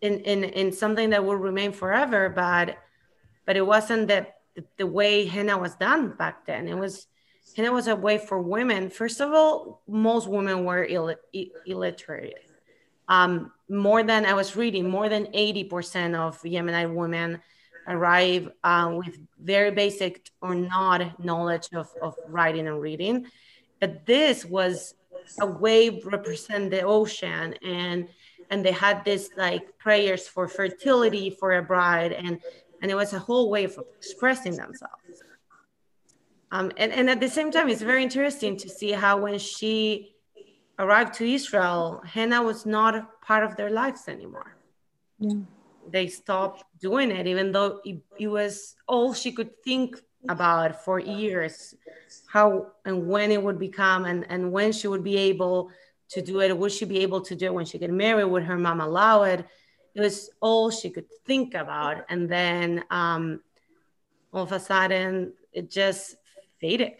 Speaker 5: in in in something that will remain forever. But but it wasn't that the, way henna was done back then. It was henna was a way for women. First of all, most women were Ill, illiterate um, more than I was reading, more than 80% of Yemenite women arrive uh, with very basic or not knowledge of, of writing and reading. But this was a wave represent the ocean and and they had this like prayers for fertility for a bride and and it was a whole way of expressing themselves um, and, and at the same time it's very interesting to see how when she arrived to Israel, henna was not part of their lives anymore. Yeah. They stopped doing it, even though it, it was all she could think about for years how and when it would become and, and when she would be able to do it. Would she be able to do it when she get married? Would her mom allow it? It was all she could think about. And then um, all of a sudden, it just faded.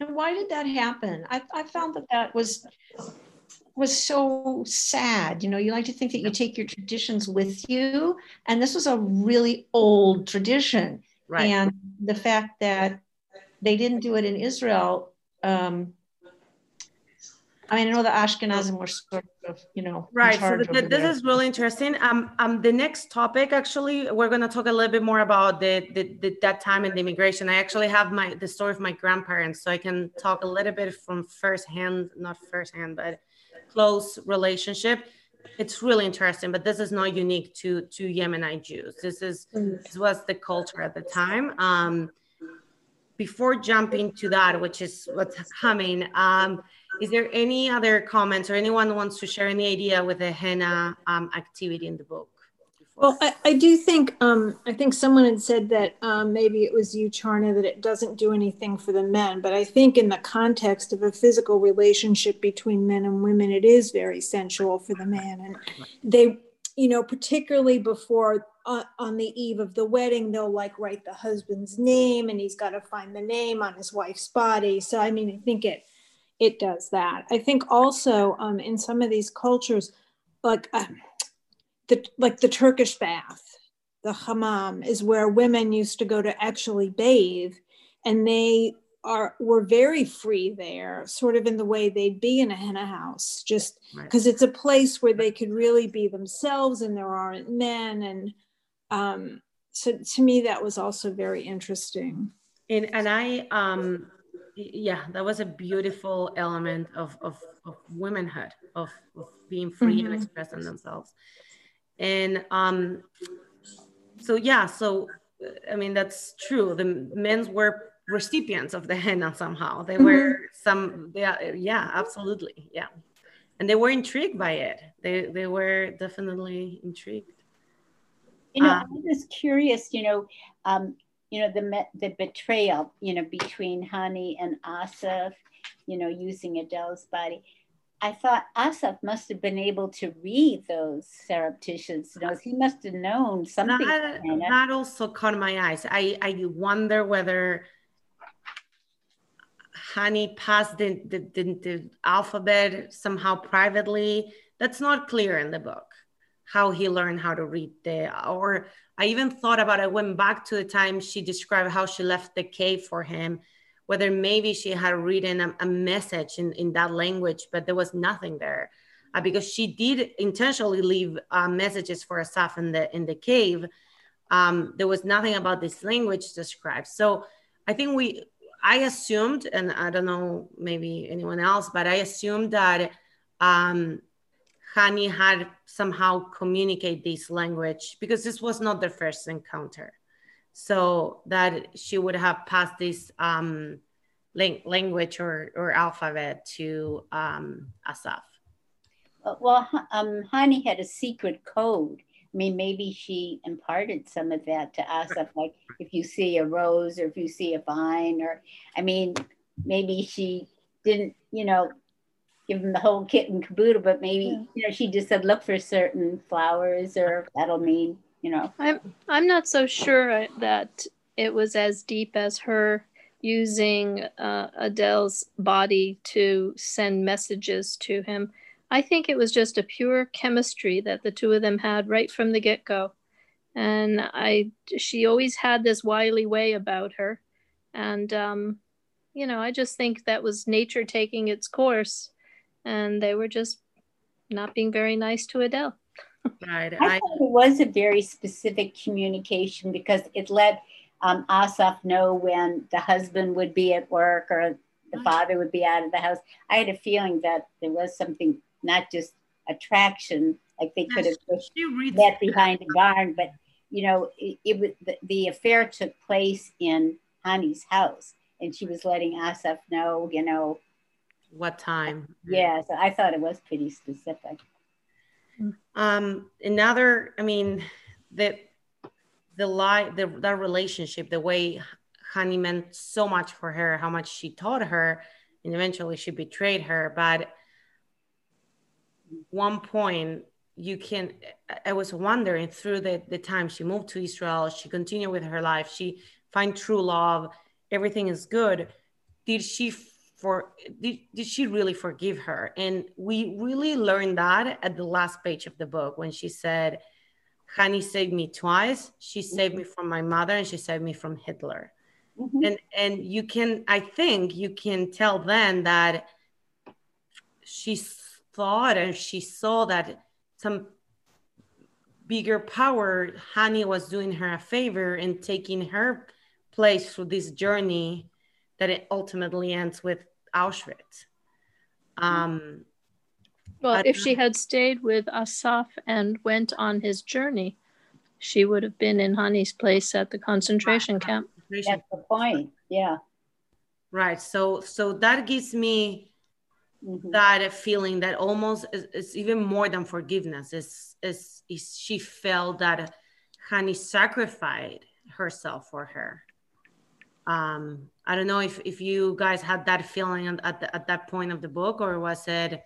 Speaker 2: And why did that happen? I, I found that that was was so sad. You know, you like to think that you take your traditions with you, and this was a really old tradition. Right. And the fact that they didn't do it in Israel um, I mean, I know the Ashkenazim were sort of, you know,
Speaker 5: right. So the, this there. is really interesting. Um, um, the next topic, actually, we're going to talk a little bit more about the, the, the that time in the immigration. I actually have my the story of my grandparents, so I can talk a little bit from firsthand, not firsthand, but close relationship. It's really interesting, but this is not unique to to Yemenite Jews. This is this was the culture at the time. Um, before jumping to that, which is what's coming. Um, is there any other comments or anyone wants to share any idea with the henna um, activity in the book?
Speaker 7: Well, I, I, do think um, I think someone had said that um, maybe it was you, Charna, that it doesn't do anything for the men. But I think in the context of a physical relationship between men and women, it is very sensual for the man. And they, you know, particularly before uh, on the eve of the wedding, they'll like write the husband's name, and he's got to find the name on his wife's body. So I mean, I think it it does that. I think also um, in some of these cultures, like uh, the like the Turkish bath, the hammam is where women used to go to actually bathe, and they are were very free there, sort of in the way they'd be in a henna house, just because right. it's a place where they could really be themselves, and there aren't men, and um, so to me that was also very interesting.
Speaker 5: And and I um yeah that was a beautiful element of of, of womanhood of, of being free mm-hmm. and expressing themselves and um so yeah so i mean that's true the men's were recipients of the henna somehow they mm-hmm. were some yeah yeah absolutely yeah and they were intrigued by it they they were definitely intrigued
Speaker 9: You know,
Speaker 5: Uh,
Speaker 9: I was curious. You know, um, you know the the betrayal. You know, between Hani and Asaf. You know, using Adele's body. I thought Asaf must have been able to read those surreptitious notes. He must have known something.
Speaker 5: that, that also caught my eyes. I, I wonder whether Hani passed the, the, the, the alphabet somehow privately. That's not clear in the book how he learned how to read the or I even thought about I went back to the time she described how she left the cave for him, whether maybe she had written a, a message in, in that language, but there was nothing there. Uh, because she did intentionally leave uh, messages for Asaf in the in the cave. Um, there was nothing about this language described. So I think we I assumed, and I don't know maybe anyone else, but I assumed that um, Hani had somehow communicate this language because this was not their first encounter. So that she would have passed this um, lang- language or, or alphabet to um, Asaf.
Speaker 9: Well, H- um, Hani had a secret code. I mean, maybe she imparted some of that to Asaf, like if you see a rose or if you see a vine, or I mean, maybe she didn't, you know, give him the whole kit and caboodle, but maybe,
Speaker 7: Yeah.
Speaker 9: you know, she just said, look for certain flowers, or that'll mean, you know.
Speaker 4: I'm I'm not so sure that it was as deep as her using uh, Adele's body to send messages to him. I think it was just a pure chemistry that the two of them had right from the get go, and I she always had this wily way about her, and um, you know I just think that was nature taking its course, and they were just not being very nice to Adele.
Speaker 5: Right.
Speaker 9: I
Speaker 5: I,
Speaker 9: thought it was a very specific communication because it let um, Asaf know when the husband would be at work or the father would be out of the house. I had a feeling that there was something, not just attraction, like they could have
Speaker 5: reads
Speaker 9: met behind a barn, but you know, it, it was the, the affair took place in Hani's house, and she was letting Asaf know, you know,
Speaker 5: what time.
Speaker 9: yeah. So I thought it was pretty specific.
Speaker 5: Um another i mean the the lie the that relationship the way Hani meant so much for her how much she taught her and eventually she betrayed her. But one point you can i was wondering through the, the time she moved to israel she continued with her life she find true love everything is good. Did she for did, did she really forgive her? And we really learned that at the last page of the book when she said Hani saved me twice. She saved me from my mother and she saved me from hitler.
Speaker 9: Mhm.
Speaker 5: and and you can i think you can tell then that she thought and she saw that some bigger power hani was doing her a favor and taking her place through this journey that it ultimately ends with auschwitz um
Speaker 4: Well, if she had stayed with Asaf and went on his journey, she would have been in Hani's place at the concentration camp.
Speaker 9: That's the point. Yeah.
Speaker 5: right so so that gives me
Speaker 9: Mhm.
Speaker 5: that feeling that almost is, is even more than forgiveness is is is she felt that Hani sacrificed herself for her. Um, I don't know if if you guys had that feeling at the, at that point of the book, or was it?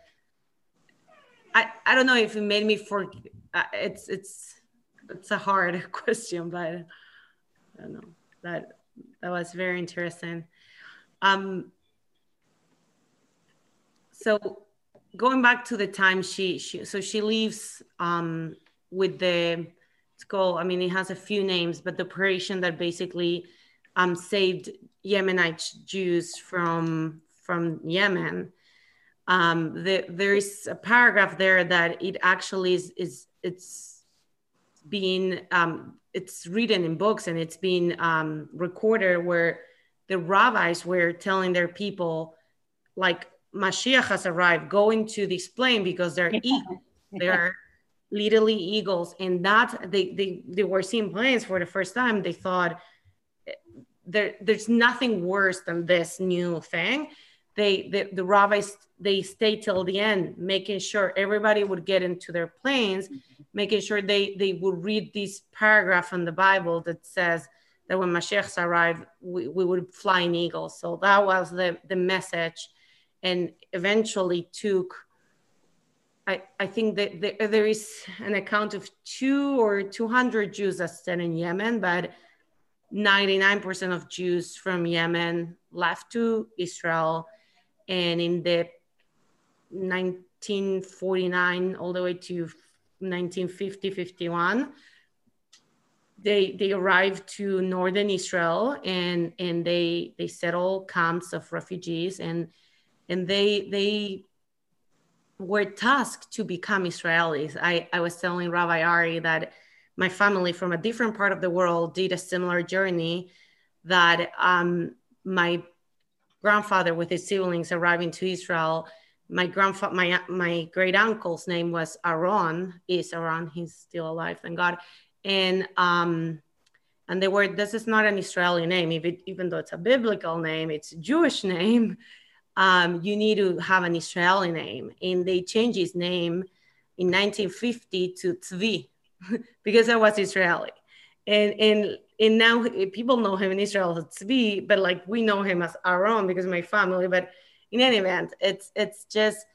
Speaker 5: I I don't know if it made me for. Uh, it's it's it's a hard question, but I don't know that that was very interesting. Um, so going back to the time she she so she leaves um with the it's called i mean it has a few names but the operation that basically um saved yemenite jews from from yemen um the, there is a paragraph there that it actually is is it's being um it's written in books and it's being um recorded where the rabbis were telling their people like Mashiach has arrived, go into this plane because they're eagles. They are literally eagles. And that they, they, they were seeing planes for the first time. They thought there, there's nothing worse than this new thing. they the, the rabbis they stay till the end, making sure everybody would get into their planes, mm-hmm. making sure they they would read this paragraph in the Bible that says that when Mashiach arrived, we, we would fly in eagles. So that was the the message, and eventually took. I, I think that there, there is an account of two or 200 Jews that stayed in Yemen, but 99% of Jews from Yemen left to Israel. And in the 1949 all the way to 1950, 51, they, they arrived to northern Israel and, and they, they settled camps of refugees and, and they, they were tasked to become Israelis. I, I was telling Rabbi Ari that my family from a different part of the world did a similar journey that um, my grandfather with his siblings arriving to Israel. My grandfather, my my great uncle's name was Aaron. Is Aaron? He's still alive, thank God. And um, and they were. This is not an Israeli name, even even though it's a biblical name. It's a Jewish name. Um, you need to have an Israeli name, and they changed his name in 1950 to Tzvi, because I was Israeli. And, and, and now people know him in Israel as Tzvi, but like we know him as Aaron because of my family. But in any event, it's, it's just,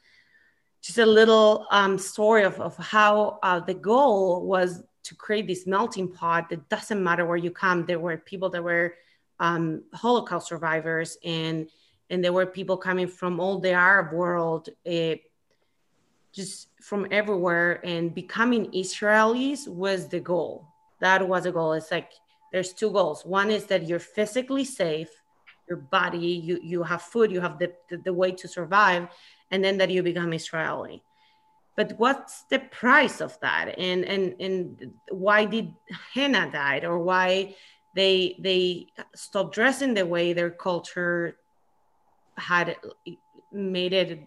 Speaker 5: just a little um, story of, of how uh, the goal was to create this melting pot that doesn't matter where you come. There were people that were um, Holocaust survivors and and there were people coming from all the Arab world, uh, just from everywhere and becoming Israelis was the goal. That was a goal. It's like there's two goals. One is that you're physically safe, your body, you you have food, you have the, the, the way to survive, and then that you become Israeli. But what's the price of that? And and and why did henna died or why they they stopped dressing the way their culture had made it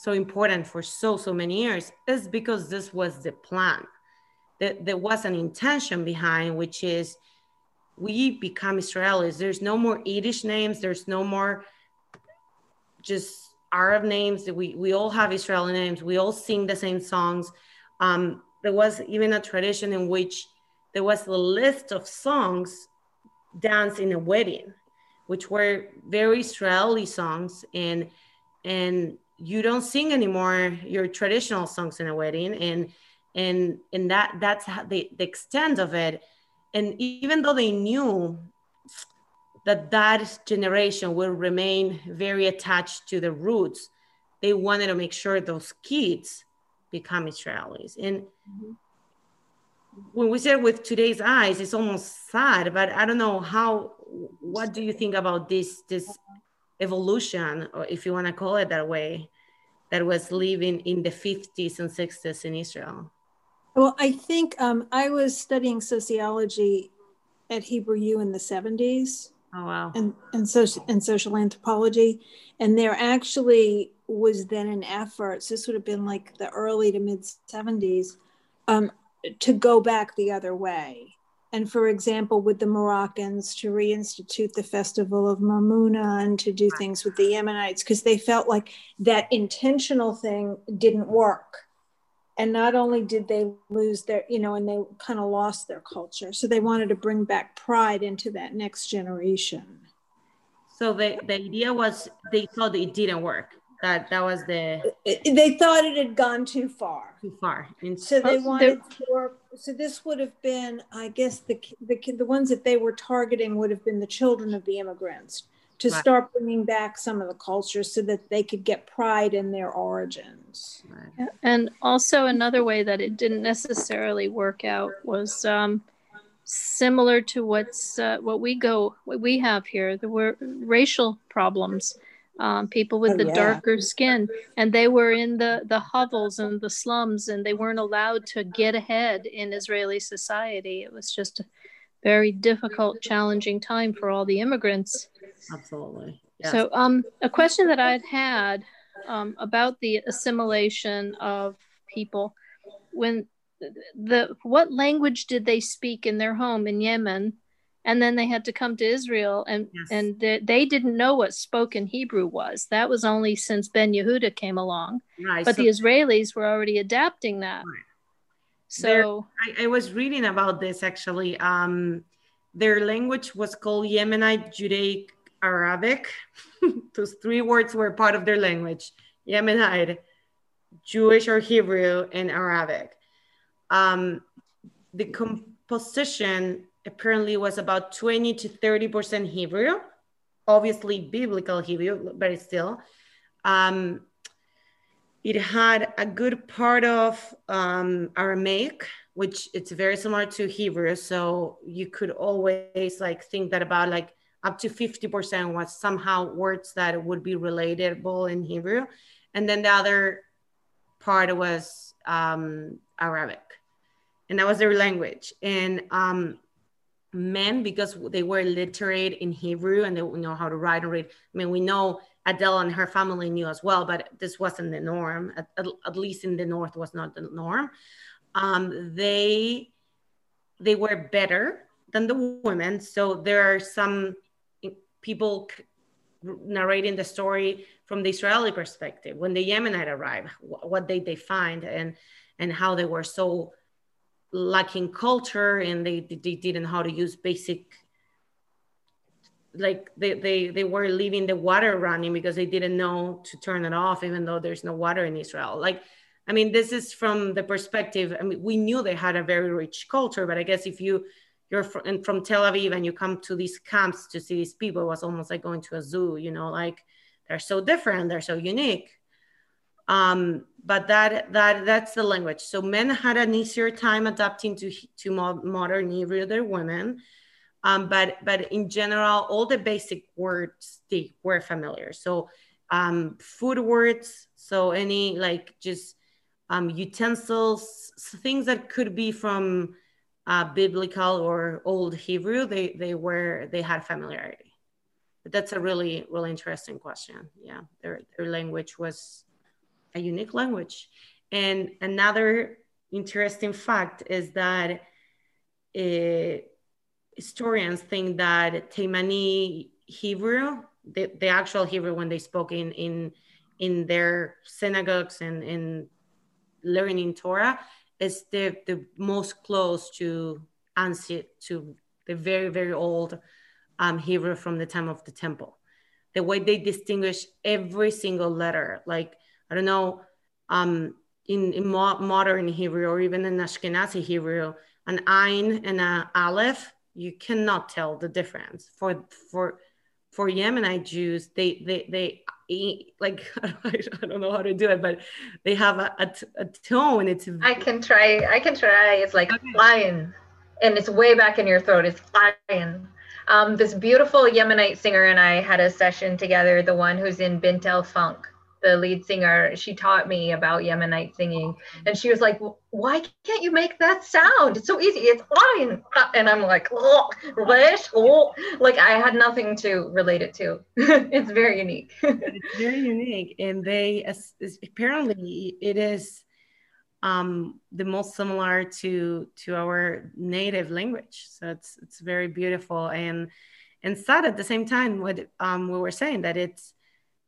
Speaker 5: so important for so so many years is because this was the plan. That there was an intention behind which is we become israelis. There's no more yiddish names. There's no more just arab names. We, we all have israeli names. We all sing the same songs. Um, there was even a tradition in which there was a list of songs danced in a wedding which were very israeli songs. And and you don't sing anymore your traditional songs in a wedding and and and that that's how the, the extent of it and even though they knew that that generation will remain very attached to the roots they wanted to make sure those kids become israelis and mm-hmm. when we say with today's eyes it's almost sad but i don't know how what do you think about this this evolution, or if you want to call it that way, that was living in the 50s and 60s in Israel?
Speaker 7: Well, I think um, I was studying sociology at Hebrew U in the 70s.
Speaker 5: Oh wow!
Speaker 7: And and social and social anthropology, and there actually was then an effort. So this would have been like the early to mid 70s, um, to go back the other way and for example, with the Moroccans to reinstitute the festival of Mimouna and to do things with the Yemenites because they felt like that intentional thing didn't work. And not only did they lose their, you know, and they kind of lost their culture. So they wanted to bring back pride into that next generation.
Speaker 5: So the, the idea was they thought it didn't work that that was the
Speaker 7: they thought it had gone too far
Speaker 5: too far
Speaker 7: and so they wanted to work so this would have been i guess the the the ones that they were targeting would have been the children of the immigrants to right. start bringing back some of the culture so that they could get pride in their origins
Speaker 4: right. and also another way that it didn't necessarily work out was um, similar to what's uh, what we go what we have here there were racial problems um, people with oh, the yeah. darker skin, and they were in the the hovels and the slums, and they weren't allowed to get ahead in Israeli society. It was just a very difficult, challenging time for all the immigrants.
Speaker 5: Absolutely.
Speaker 4: Yes. So, um, a question that I'd had um, about the assimilation of people when the what language did they speak in their home in Yemen and then they had to come to Israel, and
Speaker 5: Yes.
Speaker 4: and they, they didn't know what spoken Hebrew was. That was only since Ben Yehuda came along.
Speaker 5: Right.
Speaker 4: But
Speaker 5: so
Speaker 4: the Israelis were already adapting that.
Speaker 5: Right.
Speaker 4: So
Speaker 5: I, I was reading about this actually. Um, their language was called Yemenite Judaic Arabic. Those three words were part of their language Yemenite, Jewish or Hebrew, and Arabic. Um, the composition apparently was about 20 to 30% Hebrew, obviously biblical Hebrew, but still. Um, it had a good part of um, Aramaic, which it's very similar to Hebrew. So you could always like think that about like up to 50% was somehow words that would be relatable in Hebrew. And then the other part was um, Arabic. And that was their language. And um, men, because they were literate in Hebrew and they know how to write and read. I mean, we know Adele and her family knew as well, but this wasn't the norm. At, at, at least in the north, was not the norm. Um, they they were better than the women. So there are some people narrating the story from the Israeli perspective when the Yemenite arrived, what did they find, and and how they were so lacking culture and they, they didn't know how to use basic like they, they they were leaving the water running because they didn't know to turn it off even though there's no water in israel. Like i mean this is from the perspective i mean we knew they had a very rich culture but i guess if you you're from, from tel aviv and you come to these camps to see these people it was almost like going to a zoo you know like they're so different they're so unique um, but that that that's the language so men had an easier time adapting to to modern hebrew than women um, but but in general, all the basic words they were familiar. So um, food words, so any like just um, utensils, things that could be from uh, biblical or old Hebrew, they they were they had familiarity. But that's a really really interesting question. Yeah, their their language was a unique language, and another interesting fact is that. It, historians think that Taimani Hebrew, the, the actual Hebrew when they spoke in in in their synagogues and in learning Torah, is the the most close to answer to the very very old um, Hebrew from the time of the temple. The way they distinguish every single letter, like I don't know, um, in, in mo- modern Hebrew or even in Ashkenazi Hebrew, an Ain and an Aleph you cannot tell the difference for for for Yemenite Jews. They they they eat, like I don't know how to do it, but they have a, a, a tone. It's
Speaker 6: I can try. I can try. It's like okay. lion, and it's way back in your throat. It's lion. Um, this beautiful Yemenite singer and I had a session together. The one who's in Bintel Funk the lead singer, she taught me about Yemenite singing. And she was like, why can't you make that sound? It's so easy. It's lion. And I'm like, oh, oh. like I had nothing to relate it to. it's very unique.
Speaker 5: it's very unique. And they, apparently it is um, the most similar to, to our native language. So it's, it's very beautiful and, and sad at the same time, what um, we were saying that it's,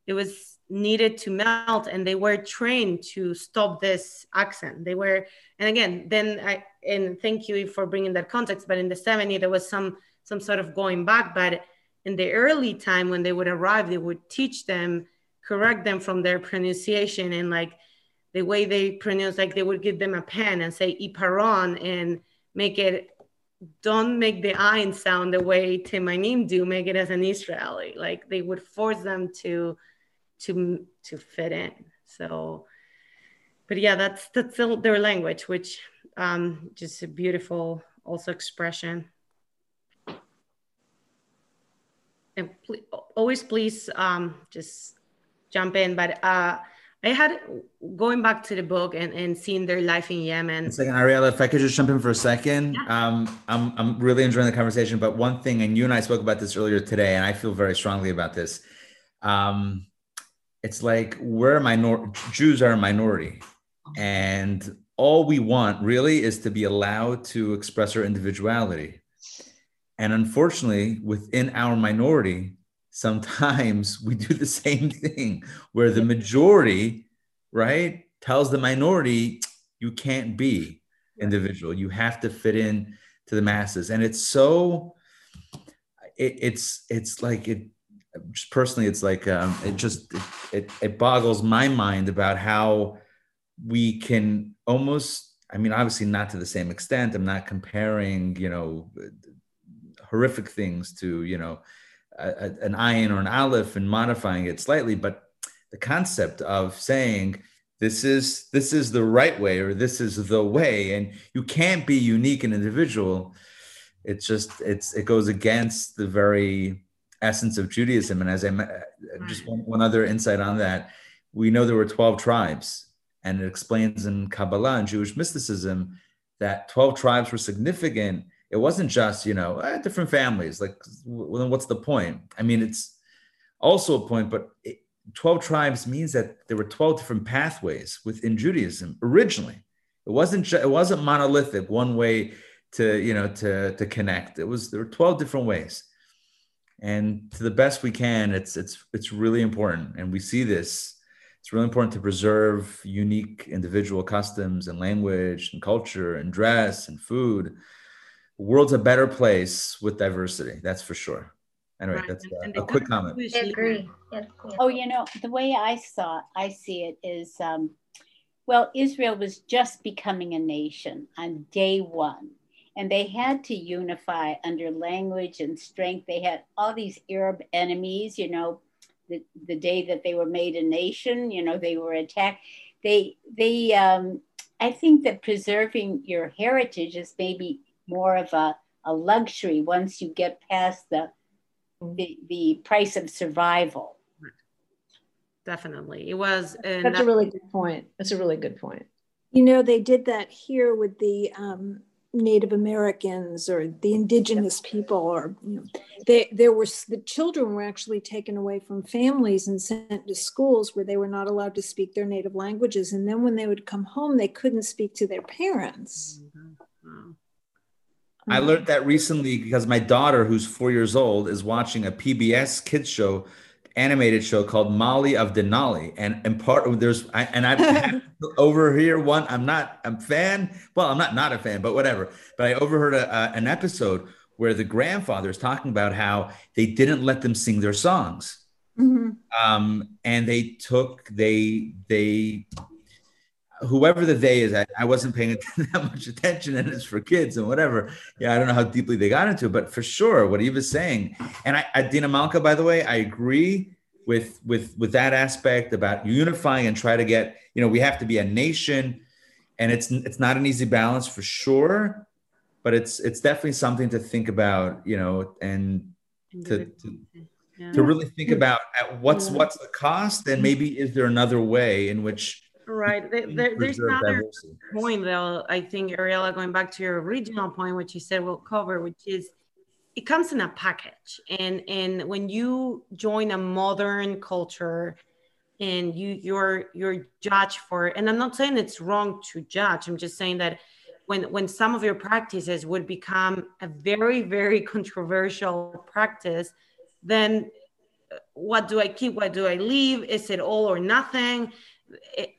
Speaker 5: it was needed to melt and they were trained to stop this accent. They were and again then i and thank you for bringing that context but in the 70s there was some some sort of going back but in the early time when they would arrive they would teach them correct them from their pronunciation and like the way they pronounce like they would give them a pen and say iparon and make it don't make the ein sound the way Temanim do make it as an Israeli. Like they would force them to to to fit in so but yeah that's that's their language which um just a beautiful also expression and always please um just jump in but uh I had going back to the book and, and seeing their life in Yemen.
Speaker 3: One second, Ariela, if I could just jump in for a second. Yeah. Um, I'm, I'm really enjoying the conversation, but one thing, and you and I spoke about this earlier today, and I feel very strongly about this. Um, it's like we're a minor Jews are a minority, and all we want really is to be allowed to express our individuality. And unfortunately, within our minority, sometimes we do the same thing where the majority, right, tells the minority, you can't be individual. You have to fit in to the masses. And it's so, it, it's, it's like it, just personally, it's like, um, it just, it, it, it boggles my mind about how we can almost I mean, obviously not to the same extent. I'm not comparing, you know, horrific things to, you know, a, an ayin or an aleph and modifying it slightly, but the concept of saying this is this is the right way or this is the way, and you can't be unique and individual. It's just it's it goes against the very essence of Judaism. And as I just one, one other insight on that, we know there were 12 tribes and it explains in Kabbalah and Jewish mysticism that 12 tribes were significant. It wasn't just, you know, eh, different families. Like, well, then what's the point? I mean, it's also a point, but it, 12 tribes means that there were 12 different pathways within Judaism originally. It wasn't ju- it wasn't monolithic, one way to, you know, to, to connect. It was there were 12 different ways. And to the best we can, it's it's it's really important. And we see this it's really important to preserve unique individual customs and language and culture and dress and food. The world's a better place with diversity, that's for sure. Anyway, right. that's a, a quick comment.
Speaker 9: I agree. Oh, you know, the way I saw, I see it is, um, well, Israel was just becoming a nation on day one, and they had to unify under language and strength. They had all these Arab enemies, you know, the, the day that they were made a nation, you know, they were attacked. They, they, um, I think that preserving your heritage is maybe more of a, a luxury once you get past the, the, the price of survival.
Speaker 5: Definitely. It was.
Speaker 2: That's a really good point. That's a really good point.
Speaker 7: You know, they did that here with the um, Native Americans or the indigenous people, or you know, they, there were the children were actually taken away from families and sent to schools where they were not allowed to speak their native languages. And then when they would come home, they couldn't speak to their parents. Mm-hmm.
Speaker 3: I learned that recently because my daughter, who's four years old, is watching a PBS kids show animated show called Molly of Denali, and and part of there's I, and I over here one I'm not I'm fan. Well I'm not not a fan but whatever. But I overheard a, a, an episode where the grandfather is talking about how they didn't let them sing their songs, mm-hmm. um, and they took they they whoever the they is, I, I wasn't paying that much attention, and it's for kids and whatever. Yeah, I don't know how deeply they got into it, but for sure, what he was saying, and I, I Dina Malka, by the way, I agree with with with that aspect about unifying and try to get. You know, we have to be a nation, and it's it's not an easy balance for sure, but it's it's definitely something to think about. You know, and to, to yeah. to really think about at what's what's the cost, and maybe is there another way in which
Speaker 5: Right. There, there's another diversity. point, though. I think, Ariela, going back to your original point, which you said we'll cover, which is it comes in a package. And and when you join a modern culture, and you you're you're judged for, and I'm not saying it's wrong to judge. I'm just saying that when when some of your practices would become a very very controversial practice, then uh, what do I keep? What do I leave? Is it all or nothing? It,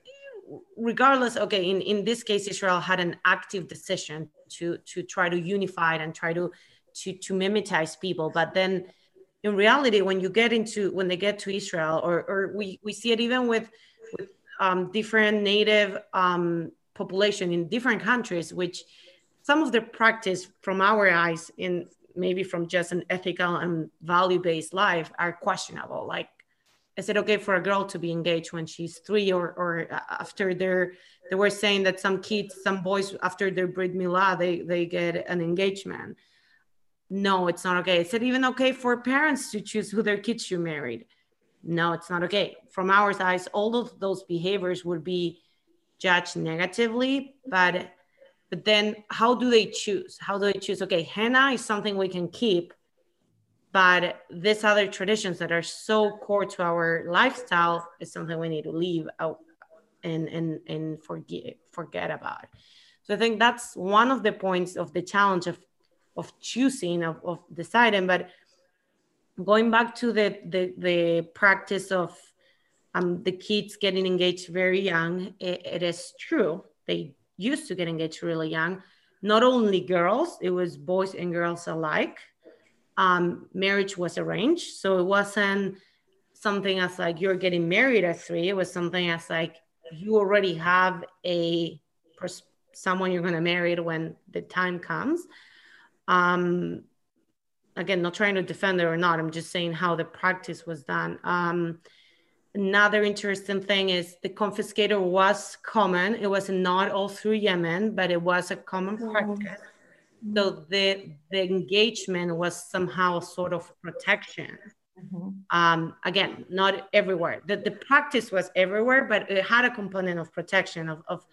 Speaker 5: regardless okay in, in this case israel had an active decision to to try to unify it and try to to to mimetize people. But then in reality when you get into when they get to israel or or we we see it even with with um, different native um, population in different countries which some of the practice from our eyes in maybe from just an ethical and value based life are questionable. Like is it okay for a girl to be engaged when she's three or, or uh, after they're they were saying that some kids some boys after their brit milah they they get an engagement. No it's not okay. Is it even okay for parents to choose who their kids should marry. No it's not okay. From our eyes all of those behaviors would be judged negatively but but then how do they choose? How do they choose? Okay henna is something we can keep but these other traditions that are so core to our lifestyle is something we need to leave out and and and forget forget about. So i think that's one of the points of the challenge of of choosing of, of deciding. But going back to the the, the practice of um, the kids getting engaged very young it, it is true. They used to get engaged really young. Not only girls it was boys and girls alike um, marriage was arranged so it wasn't something as like you're getting married at three it was something as like you already have a pers- someone you're going to marry when the time comes um, again, not trying to defend it or not. I'm just saying how the practice was done. Um, another interesting thing is the confiscator was common. It was not all through Yemen, but it was a common practice. So the the engagement was somehow sort of protection.
Speaker 2: Mm-hmm.
Speaker 5: Um, again, not everywhere. The, the practice was everywhere, but it had a component of protection of, of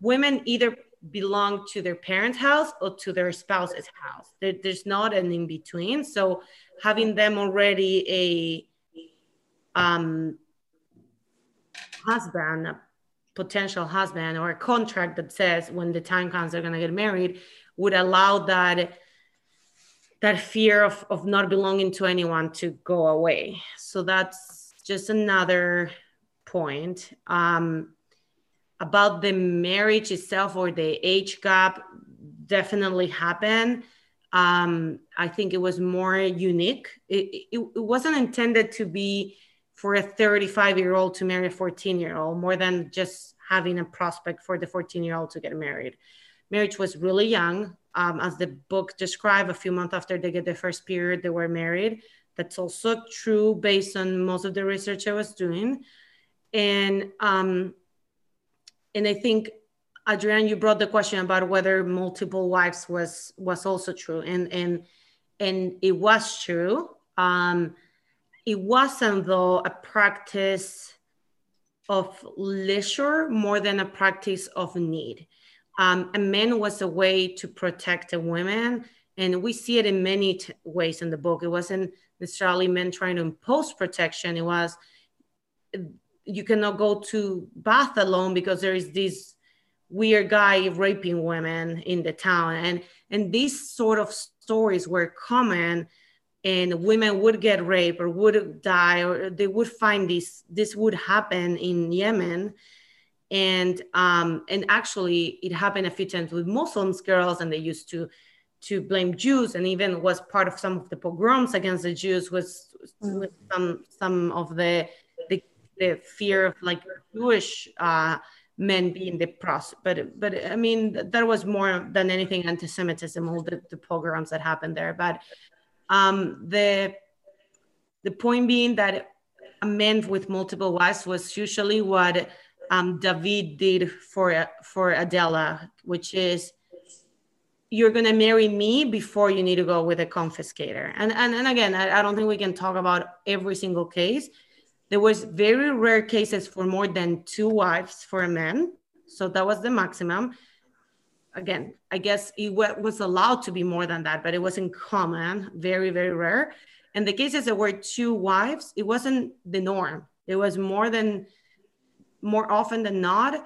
Speaker 5: women either belong to their parents' house or to their spouse's house. There, there's not an in between. So having them already a um, husband, a potential husband, or a contract that says when the time comes they're gonna get married would allow that that fear of, of not belonging to anyone to go away. So that's just another point. Um, about the marriage itself or the age gap definitely happened. Um, I think it was more unique. It, it, it wasn't intended to be for a 35 year old to marry a 14 year old, more than just having a prospect for the 14 year old to get married. Marriage was really young. Um, as the book described, a few months after they get their first period, they were married. That's also true based on most of the research I was doing. And um, and I think Adrienne, you brought the question about whether multiple wives was was also true, and and and it was true. Um, it wasn't though a practice of leisure more than a practice of need. Um, a man was a way to protect a woman, and we see it in many t- ways in the book. It wasn't necessarily men trying to impose protection. It was you cannot go to bath alone because there is this weird guy raping women in the town and and these sort of stories were common and women would get raped or would die or they would find this this would happen in yemen and um and actually it happened a few times with muslims girls and they used to to blame jews and even was part of some of the pogroms against the jews was with some some of the the fear of like Jewish uh, men being the pros. But but I mean that was more than anything anti-Semitism, all the, the pogroms that happened there. But um, the the point being that a man with multiple wives was usually what um, David did for for Adela, which is you're going to marry me before you need to go with a confiscator. And and, and again, I, I don't think we can talk about every single case there was very rare cases for more than two wives for a man. So that was the maximum. Again, I guess it was allowed to be more than that, but it wasn't common, very, very rare. And the cases that were two wives, it wasn't the norm. It was more than, more often than not,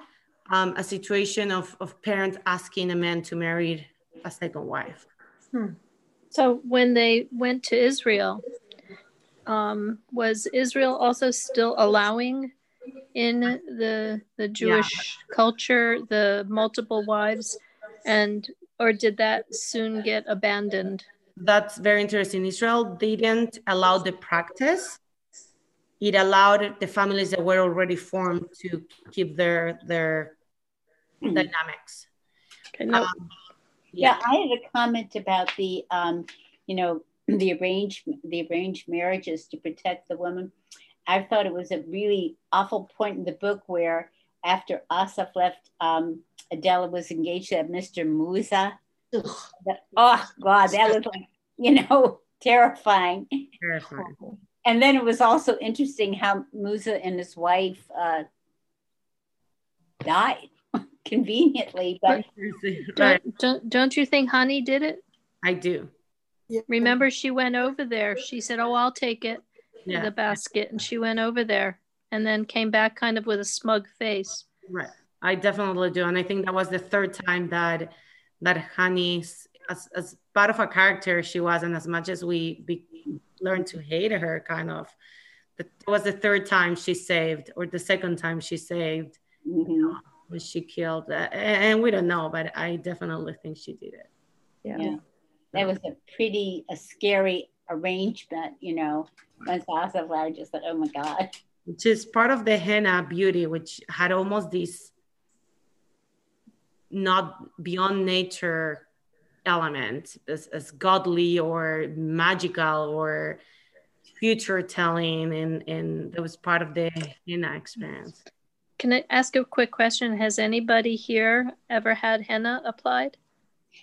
Speaker 5: um, a situation of, of parents asking a man to marry a second wife.
Speaker 4: Hmm. So when they went to Israel, um, was Israel also still allowing in the the Jewish yeah. culture the multiple wives, and or did that soon get abandoned?
Speaker 5: That's very interesting. Israel didn't allow the practice. It allowed the families that were already formed to keep their their hmm. dynamics.
Speaker 9: Okay, no. Um, yeah. yeah. I had a comment about the, um, you know, the arranged the arranged marriages to protect the woman. I thought it was a really awful point in the book where after Asaf left, um, Adela was engaged to Mr. Musa. oh God, that was like you know terrifying. Terrifying. And then it was also interesting how Musa and his wife uh, died conveniently. But
Speaker 4: don't, don't don't you think Hani did it?
Speaker 5: I do.
Speaker 4: Remember, she went over there. She said, "Oh, I'll take it." Yeah. The basket, and she went over there, and then came back kind of with a smug face.
Speaker 5: Right. I definitely do, and I think that was the third time that that Hani as, as part of a character she was, and as much as we be, learned to hate her, kind of. It was the third time she saved, or the second time she saved,
Speaker 9: Mhm.
Speaker 5: when she killed. Uh, and we don't know, but I definitely think she did it.
Speaker 9: Yeah. That was a pretty a scary arrangement, you know. Once I was alive, I just thought, oh my God.
Speaker 5: which is part of the henna beauty, which had almost this not beyond nature element as, as godly or magical or future telling and and that was part of the henna experience
Speaker 4: Can I ask a quick question? Has anybody here ever had henna applied?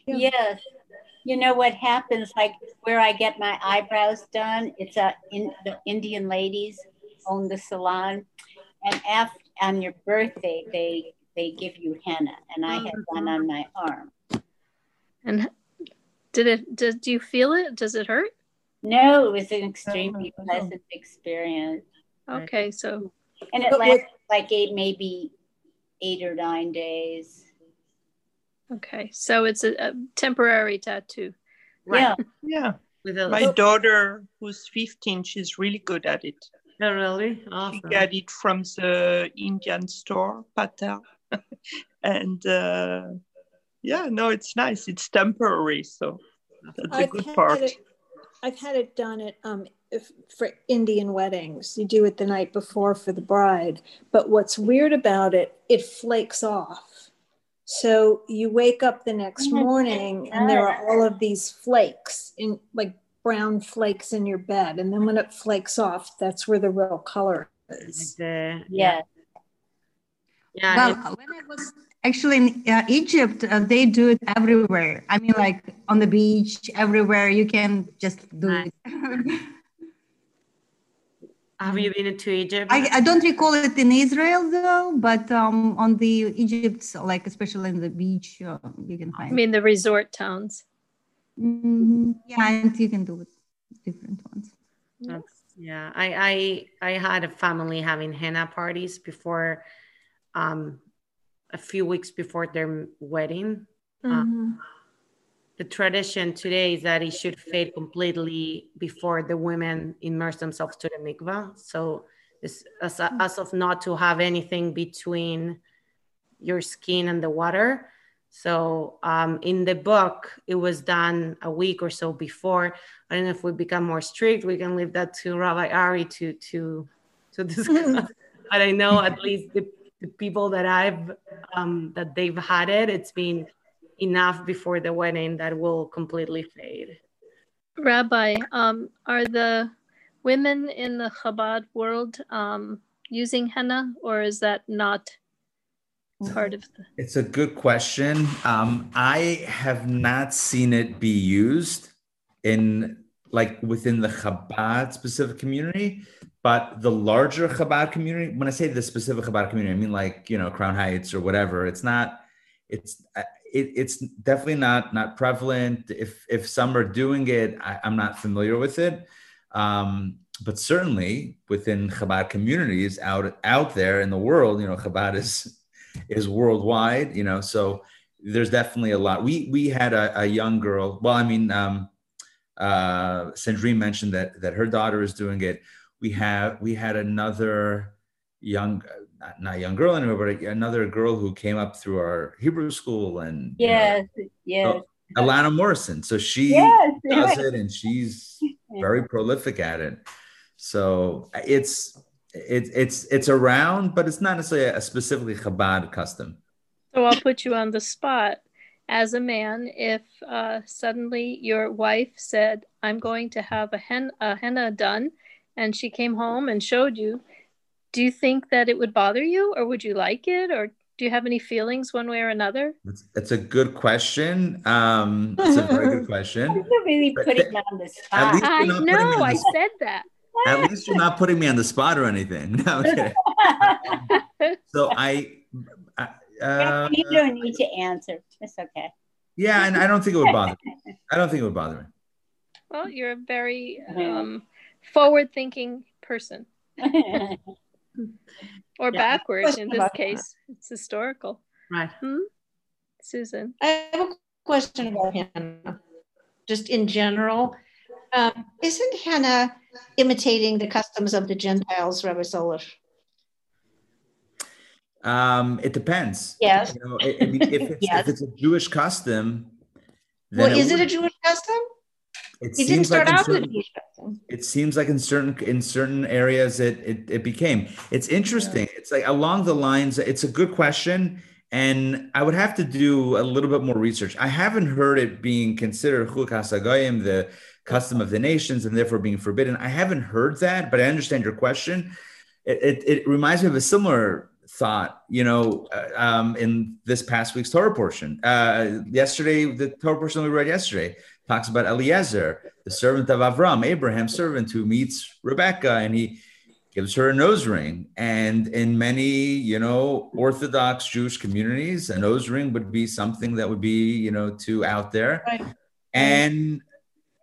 Speaker 9: Yes. You know what happens, like where I get my eyebrows done, it's a in the Indian ladies own the salon. And after on your birthday, they they give you henna. And I had mm-hmm. one on my arm.
Speaker 4: And did it? Did do you feel it? Does it hurt?
Speaker 9: No, it was an extremely pleasant experience.
Speaker 4: Okay, so
Speaker 9: And it
Speaker 7: But
Speaker 9: lasted like eight, maybe eight or nine days.
Speaker 4: okay, so it's a, a temporary tattoo.
Speaker 9: Yeah.
Speaker 10: Yeah.
Speaker 5: with a
Speaker 10: My daughter, who's 15, she's really good at it.
Speaker 5: oh, really
Speaker 10: She got it from the Indian store, Pata. and uh, yeah, no, it's nice. It's temporary. So that's a
Speaker 7: I've
Speaker 10: good part.
Speaker 7: it- I've had it done at um if, for Indian weddings. You do it the night before for the bride. But what's weird about it, it flakes off. So you wake up the next morning and there are all of these flakes in like brown flakes in your bed. And then when it flakes off, that's where the real color
Speaker 5: Like
Speaker 7: is.
Speaker 5: the-
Speaker 9: Yeah.
Speaker 5: yeah
Speaker 11: well, when I was actually in uh, Egypt, uh, they do it everywhere. I mean, like on the beach, everywhere. You can just do
Speaker 5: Nice.
Speaker 11: it.
Speaker 5: have you been to egypt
Speaker 11: I, I don't recall it in Israel though, but um, on the Egypt, like especially in the beach, uh, you can find I
Speaker 4: mean, the resort towns.
Speaker 11: Mhm. Yeah, and you can do it different ones.
Speaker 5: That's, yeah, I, I I had a family having henna parties before, um, a few weeks before their wedding.
Speaker 7: Mhm.
Speaker 5: The tradition today is that it should fade completely before the women immerse themselves to the mikvah. So, it's as, as of not to have anything between your skin and the water. So, um, in the book, it was done a week or so before. I don't know if we become more strict. We can leave that to Rabbi Ari to to to discuss. but I know at least the, the people that I've um, that they've had it, it's been enough before the wedding that will completely fade.
Speaker 4: Rabbi, um, are the women in the Chabad world um, using henna, or is that not part of the?
Speaker 3: It's a good question. Um, I have not seen it be used in like within the Chabad specific community, but the larger Chabad community. When I say the specific Chabad community, I mean like you know Crown Heights or whatever. It's not. It's uh, it, it's definitely not not prevalent. If if some are doing it, I, I'm not familiar with it. Um, but certainly within Chabad communities out out there in the world, you know, Chabad is is worldwide, you know, so there's definitely a lot. We we had a, a young girl. Well, I mean, um, uh, Sandrine mentioned that that her daughter is doing it. We have we had another young, not, not young girl anymore, but another girl who came up through our Hebrew school and you know,
Speaker 9: Yes. Yes.
Speaker 3: so, Alana Morrison. So she
Speaker 9: Yes.
Speaker 3: does it, and she's very prolific at it. So it's it's it's it's around, but it's not necessarily a specifically Chabad custom.
Speaker 4: So I'll put you on the spot. As a man, if uh, suddenly your wife said, "I'm going to have a, hen- a henna done," and she came home and showed you, do you think that it would bother you, or would you like it, or do you have any feelings one way or another?
Speaker 3: It's, it's a good question. Um, it's a very good question.
Speaker 9: You're really putting me on the spot.
Speaker 4: I
Speaker 3: you're not putting me
Speaker 4: know, I
Speaker 3: the,
Speaker 4: said that.
Speaker 3: at least you're not putting me on the spot or anything. No, okay. So I, I uh,
Speaker 9: you don't need to answer. It's okay.
Speaker 3: yeah, and I don't think it would bother. Me. I don't think it would bother me.
Speaker 4: Well, you're a very um, forward-thinking person, or
Speaker 8: Yeah.
Speaker 4: backward in this
Speaker 8: about
Speaker 4: case. It's historical.
Speaker 5: Right.
Speaker 4: Hmm? Susan.
Speaker 12: I have a question about henna.
Speaker 2: just in general. Um, isn't henna imitating the customs of the Gentiles, Rabbi Sollish?
Speaker 3: Um, it depends.
Speaker 2: Yes.
Speaker 3: You know, I- I mean, if, it's,
Speaker 2: Yes.
Speaker 3: if it's a Jewish custom, then
Speaker 2: Well, is it a Jewish custom?
Speaker 3: It
Speaker 2: He didn't
Speaker 3: seems like in certain- it seems like in certain in certain areas it it, it became. It's interesting. It's like along the lines it's a good question and i would have to do a little bit more research. I haven't heard it being considered chukat hagoyim the custom of the nations and therefore being forbidden. I haven't heard that but i understand your question. It, it, it reminds me of a similar thought you know uh, um, in this past week's torah portion uh, yesterday the torah portion we read yesterday talks about Eliezer, the servant of Avram, Abraham's servant who meets Rebecca and he gives her a nose ring. And in many, you know, Orthodox Jewish communities, a nose ring would be something that would be, you know, too out there.
Speaker 2: Right.
Speaker 3: And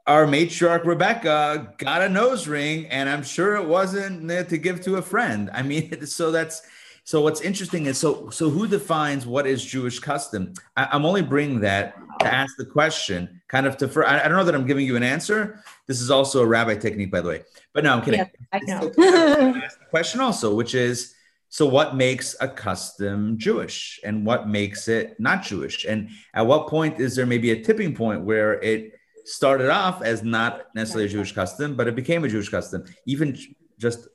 Speaker 3: our matriarch Rebecca got a nose ring, and I'm sure it wasn't to give to a friend. I mean, so that's so what's interesting is so so who defines what is Jewish custom? I, I'm only bringing that to ask the question, kind of to. For, I, I don't know that I'm giving you an answer. This is also a rabbi technique, by the way. But no, I'm kidding.
Speaker 2: Yes, I know.
Speaker 3: ask the question also, which is so what makes a custom Jewish and what makes it not Jewish? And at what point is there maybe a tipping point where it started off as not necessarily a Jewish custom, but it became a Jewish custom? Even just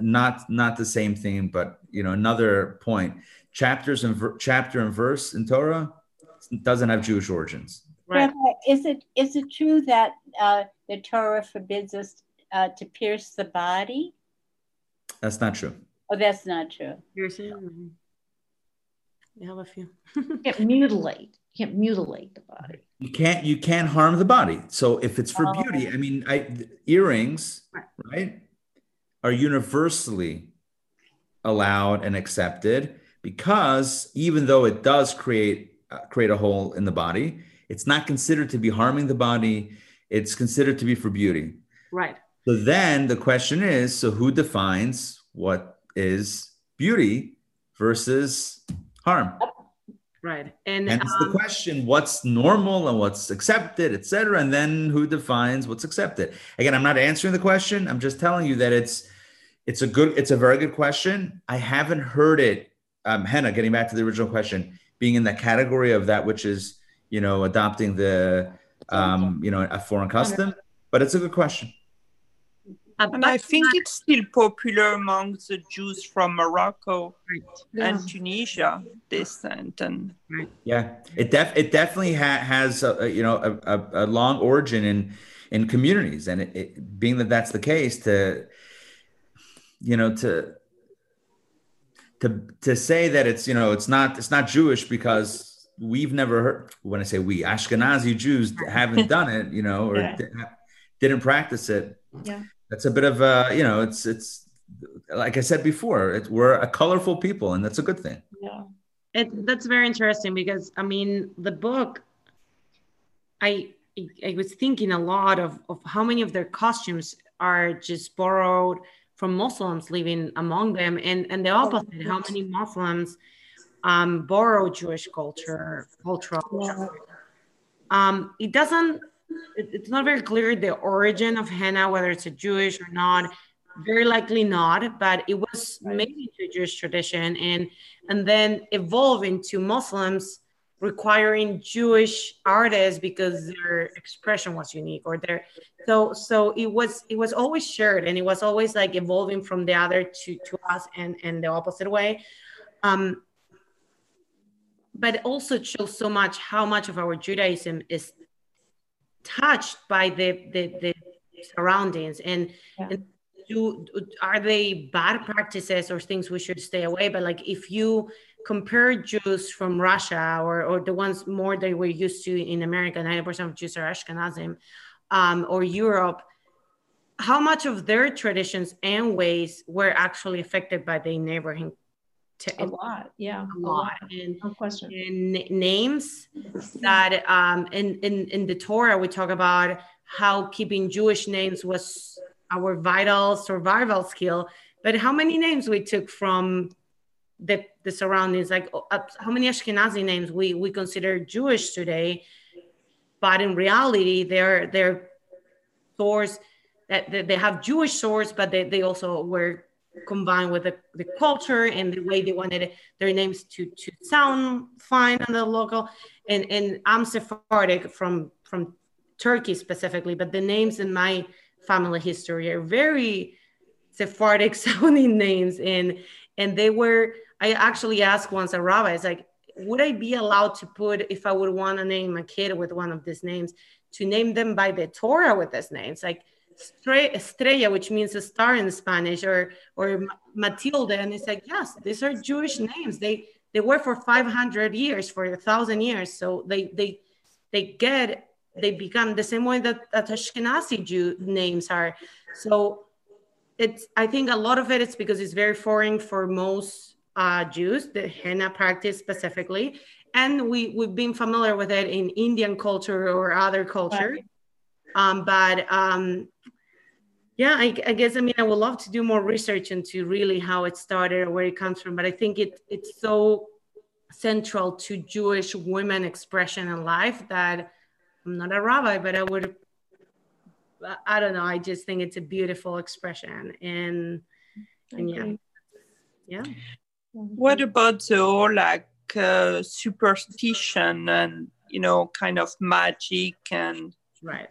Speaker 3: not not the same thing, but you know another point. Chapters and ver- chapter and verse in Torah doesn't have Jewish origins.
Speaker 9: Rabbi, is it is it true that uh, the Torah forbids us uh, to pierce the body?
Speaker 3: That's not true.
Speaker 9: Oh, that's not true.
Speaker 5: Piercing. You have a few.
Speaker 2: You can't mutilate. You can't mutilate the body.
Speaker 3: You can't you can't harm the body. So if it's for
Speaker 2: Oh.
Speaker 3: beauty, I mean, I earrings, right, are universally allowed and accepted because even though it does create uh, create a hole in the body, it's not considered to be harming the body. It's considered to be for beauty.
Speaker 5: Right.
Speaker 3: So then the question is, so who defines what is beauty versus harm?
Speaker 5: Right. And
Speaker 3: And it's the
Speaker 5: um,
Speaker 3: question what's normal and what's accepted, et cetera. And then who defines what's accepted? Again, I'm not answering the question. I'm just telling you that it's it's a good, it's a very good question. I haven't heard it, um, Henna, getting back to the original question, being in the category of that which is, you know, adopting the um, you know, a foreign custom. But it's a good question.
Speaker 10: And I think it's still popular among the Jews from Morocco and
Speaker 3: Yeah.
Speaker 10: Tunisia descent. And
Speaker 3: Yeah, it def it definitely ha- has a, a, you know a, a, a long origin in in communities, and it, it, being that that's the case, to you know to to to say that it's you know it's not it's not Jewish because we've never heard when I say we Ashkenazi Jews haven't done it, you know, or
Speaker 2: Yeah.
Speaker 3: di- didn't practice it.
Speaker 2: Yeah.
Speaker 3: That's a bit of a you know it's it's like I said before, it, we're a colorful people, and that's a good thing.
Speaker 2: Yeah.
Speaker 5: It, that's very interesting because I mean the book. I I was thinking a lot of, of how many of their costumes are just borrowed from Muslims living among them, and and the opposite. How many Muslims um, borrow Jewish culture, cultural. Um, it doesn't. It, it's not very clear the origin of henna, whether it's a Jewish or not. Very likely not, but it was made into a Jewish tradition and and then evolve into Muslims requiring Jewish artists because their expression was unique or their so so it was it was always shared and it was always like evolving from the other to to us and and the opposite way. Um, but it also shows so much how much of our Judaism is touched by the the, the surroundings and, and do are they bad practices or things we should stay away but like if you compare jews from russia or, or the ones more that we're used to in america 90% of jews are ashkenazim um, or europe how much of their traditions and ways were actually affected by the neighboring
Speaker 2: A lot, yeah,
Speaker 5: a lot and,
Speaker 2: no question.
Speaker 5: and names that um in, in in the torah we talk about how keeping jewish names was our vital survival skill but how many names we took from the the surroundings like uh, how many ashkenazi names we we consider jewish today but in reality, they're they're source that they have Jewish source, but they, they also were combined with the, the culture and the way they wanted their names to to sound fine on the local. And and I'm Sephardic from from Turkey specifically, but the names in my family history are very Sephardic sounding names. And and they were I actually asked once a rabbi, it's like, would I be allowed to put if I would want to name a kid with one of these names to name them by the Torah with this name? It's like Estrella, which means a star in Spanish, or or Matilda, and it's like yes, these are Jewish names. They they were for 500 years, for a thousand years, so they they they get they become the same way that, that Ashkenazi Jew names are. So it's I think a lot of it is because it's very foreign for most uh, Jews, the henna practice specifically, and we we've been familiar with it in Indian culture or other culture. Right. Um, but um, yeah, I, I, guess I mean I would love to do more research into really how it started or where it comes from. But I think it it's so central to Jewish women expression in life that I'm not a rabbi, but I would I don't know. I just think it's a beautiful expression, and and yeah, yeah.
Speaker 10: What about the whole like uh, superstition and you know kind of magic and
Speaker 5: right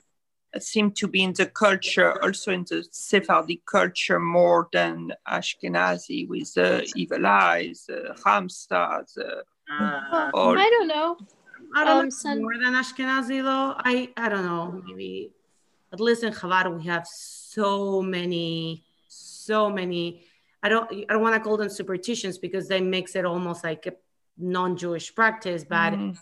Speaker 10: seem to be in the culture, also in the Sephardic culture, more than Ashkenazi with the evil eyes, the Hamsa, the.
Speaker 4: Uh, or, I don't know.
Speaker 5: I don't um, know more than Ashkenazi though. I I don't know. Maybe at least in Chabad we have so many, so many. I don't I don't want to call them superstitions because they makes it almost like a non-Jewish practice, but. Mm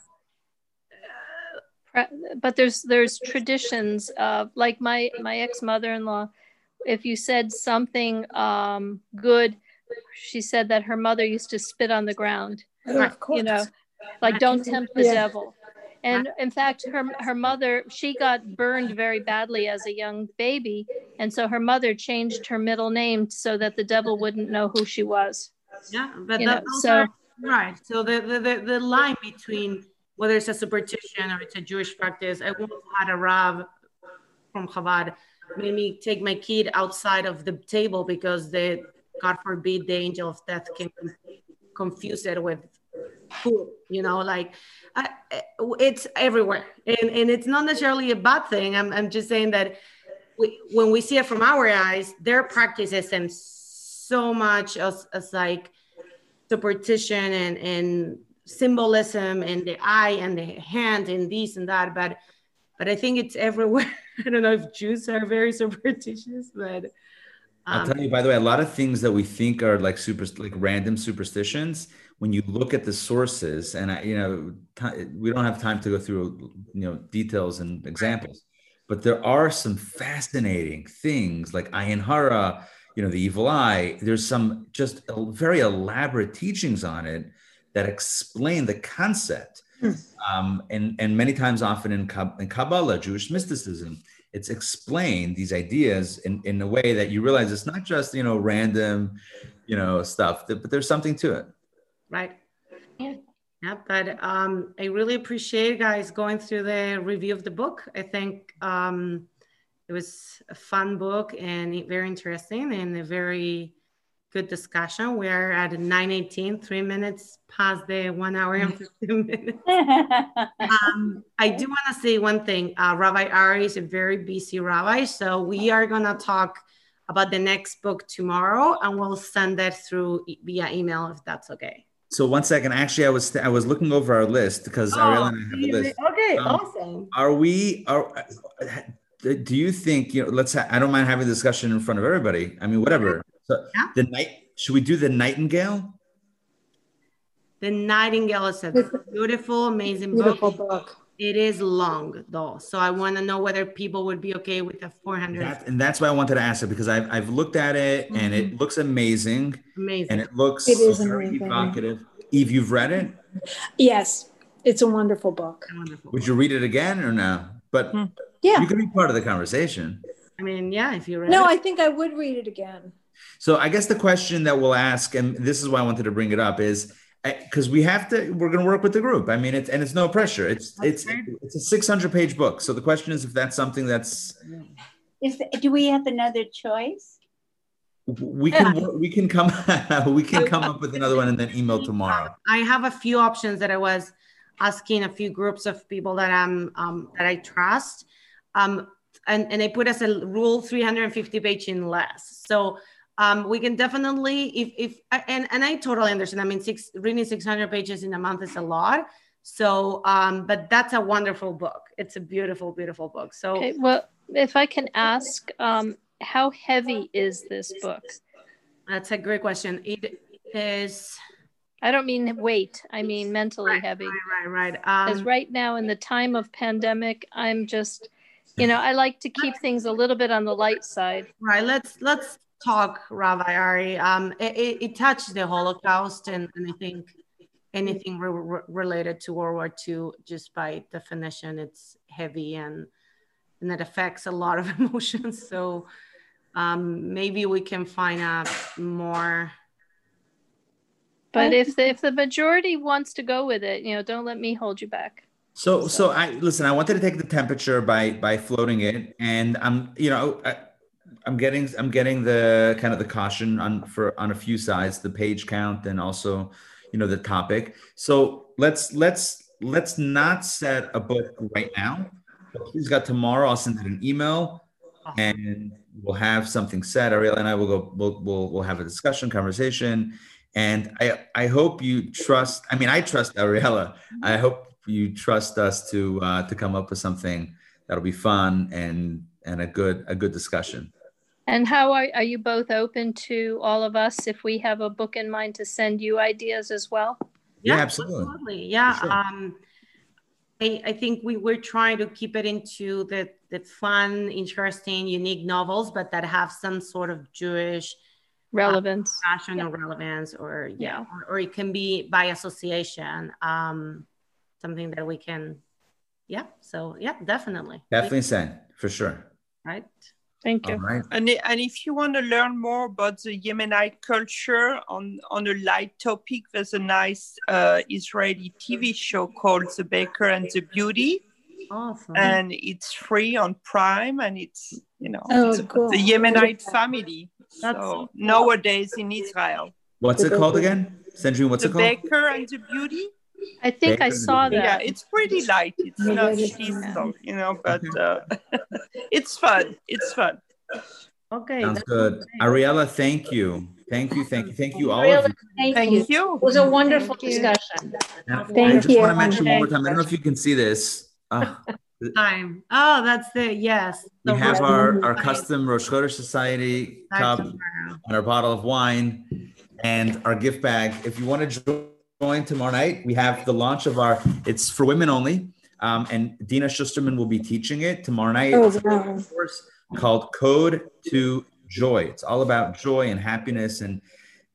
Speaker 4: but there's there's traditions of like my my ex mother-in-law if you said something um, good she said that her mother used to spit on the ground
Speaker 7: oh,
Speaker 4: you know like don't tempt the yeah. devil and in fact her her mother she got burned very badly as a young baby. And so her mother changed her middle name so that the devil wouldn't know who she was.
Speaker 5: Yeah but that, so right. So the, the the the line between whether it's a superstition or it's a Jewish practice. I once had a Rav from Chabad made me take my kid outside of the table because the God forbid the angel of death can confuse it with food. You know, like I, it's everywhere, and and it's not necessarily a bad thing. I'm I'm just saying that we, when we see it from our eyes, their practices and so much as, as like superstition and and symbolism and the eye and the hand and this and that but but i think it's everywhere i don't know if jews are very superstitious but
Speaker 3: um, i'll tell you by the way a lot of things that we think are like super like random superstitions when you look at the sources and I, you know t- we don't have time to go through you know details and examples but there are some fascinating things like ayin hara you know the evil eye there's some just very elaborate teachings on it that explain the concept. Hmm. Um, and, and many times, often in, in Kabbalah, Jewish mysticism, it's explained these ideas in, in a way that you realize it's not just, you know, random, you know, stuff, but there's something to it.
Speaker 5: Right. Yeah. Yeah, but um, I really appreciate guys going through the review of the book. I think um, it was a fun book and very interesting and a very good discussion. We're at 9.18, three minutes past the one hour and 15 minutes. um, I do want to say one thing. Uh, rabbi Ari is a very busy rabbi, so we are going to talk about the next book tomorrow, and we'll send that through via email if that's okay.
Speaker 3: So one second, actually, I was I was looking over our list because oh, Ariela and I have a list.
Speaker 5: Okay, um, awesome.
Speaker 3: Are we are? Do you think you know? Let's. Ha- I don't mind having a discussion in front of everybody. I mean, whatever. So yeah. the night should we do the Nightingale?
Speaker 5: The Nightingale is a beautiful, amazing
Speaker 7: beautiful
Speaker 5: book.
Speaker 7: book.
Speaker 5: It is long though, so I want to know whether people would be okay with a 400.
Speaker 3: That, and that's why I wanted to ask it because I've, I've looked at it mm-hmm. and it mm-hmm. looks amazing.
Speaker 5: Amazing.
Speaker 3: And it looks
Speaker 7: it is
Speaker 3: very amazing. evocative. Eve, you've read it?
Speaker 7: Yes, it's a wonderful book.
Speaker 5: A wonderful
Speaker 3: would book. you read it again or no? But
Speaker 7: hmm. yeah,
Speaker 3: you can be part of the conversation.
Speaker 5: I mean, yeah, if you read
Speaker 7: no,
Speaker 5: it.
Speaker 7: I think I would read it again.
Speaker 3: So I guess the question that we'll ask, and this is why I wanted to bring it up, is because we have to we're going to work with the group. I mean it's and it's no pressure. It's it's it's a 600 page book. So the question is if that's something that's
Speaker 9: Is do we have another choice?
Speaker 3: we can we can come we can come up with another one and then email tomorrow.
Speaker 5: I have a few options that I was asking a few groups of people that I'm um, that I trust, um, and and I put as a rule 350 page in less. So um, we can definitely if if and and I totally understand. I mean, six reading 600 pages in a month is a lot. So, um, but that's a wonderful book. It's a beautiful, beautiful book. So,
Speaker 4: Okay, well, if I can ask, um, how heavy is this book?
Speaker 5: That's a great question. It is.
Speaker 4: I don't mean weight. I mean mentally heavy.
Speaker 5: Right, right, right.
Speaker 4: Because
Speaker 5: Um,
Speaker 4: right now, in the time of pandemic, I'm just, you know, I like to keep things a little bit on the light side.
Speaker 5: Right. Let's let's talk, Rabbi Ari. Um, it, it, it touched the Holocaust, and, and I think anything re- re- related to World War II, just by definition, it's heavy and and it affects a lot of emotions. So um, maybe we can find out more.
Speaker 4: But if the, if the majority wants to go with it, you know, don't let me hold you back.
Speaker 3: So, so I listen. I wanted to take the temperature by by floating it, and I'm, you know, I, I'm getting I'm getting the kind of the caution on for on a few sides, the page count, and also, you know, the topic. So let's let's let's not set a book right now. Please, got tomorrow. I'll send it an email, and we'll have something set. Ariel and I will go. We'll we'll we'll have a discussion, conversation, and I I hope you trust. I mean, I trust Ariela. I hope you trust us to uh, to come up with something that'll be fun and and a good a good discussion.
Speaker 4: And how are, are you both open to all of us if we have a book in mind to send you ideas as well?
Speaker 3: Yeah, absolutely.
Speaker 5: Absolutely. Yeah.
Speaker 3: Sure.
Speaker 5: Um, I, I think we we're trying to keep it into the, the fun, interesting, unique novels, but that have some sort of Jewish
Speaker 4: Relevance.
Speaker 5: uh, passion or relevance, or yeah, Or, or it can be by association. Um, something that we can, yeah. So yeah, definitely.
Speaker 3: Definitely send for sure.
Speaker 5: Right.
Speaker 4: Thank
Speaker 3: All right.
Speaker 10: And, and if you want to learn more about the Yemenite culture on, on a light topic, there's a nice uh, Israeli TV show called The Baker and the Beauty.
Speaker 5: Awesome.
Speaker 10: And it's free on Prime and it's, you know,
Speaker 7: Oh,
Speaker 10: it's
Speaker 7: cool.
Speaker 10: the Yemenite family.
Speaker 5: That's
Speaker 10: so
Speaker 5: so cool.
Speaker 10: nowadays in Israel.
Speaker 3: What's it called again? Sandrine, what's
Speaker 10: the
Speaker 3: it called?
Speaker 10: The Baker and the Beauty.
Speaker 4: I think I saw
Speaker 3: that.
Speaker 10: Yeah, it's pretty light. It's not lethal, you know, but uh, it's fun. It's fun.
Speaker 5: Okay.
Speaker 3: Sounds good.
Speaker 5: great.
Speaker 3: Ariela, thank you. Thank you. Thank you. Thank you all of you.
Speaker 2: thank
Speaker 10: Thank
Speaker 2: you.
Speaker 10: you.
Speaker 2: It was a wonderful discussion.
Speaker 4: Thank you.
Speaker 2: discussion.
Speaker 3: Now, I
Speaker 7: Thank
Speaker 3: just want to
Speaker 7: you.
Speaker 3: mention one more time. I don't know if you can see this. Uh,
Speaker 5: Time. Oh, that's the yes.
Speaker 3: we
Speaker 5: The
Speaker 3: have our, our custom Rosh Chodesh Society cup and our bottle of wine and our gift bag. If you want to join tomorrow night, we have the launch of our, it's for women only. Um, and Dina Schusterman will be teaching it tomorrow night.
Speaker 7: Oh, wow.
Speaker 3: course called Code to Joy. It's all about joy and happiness. And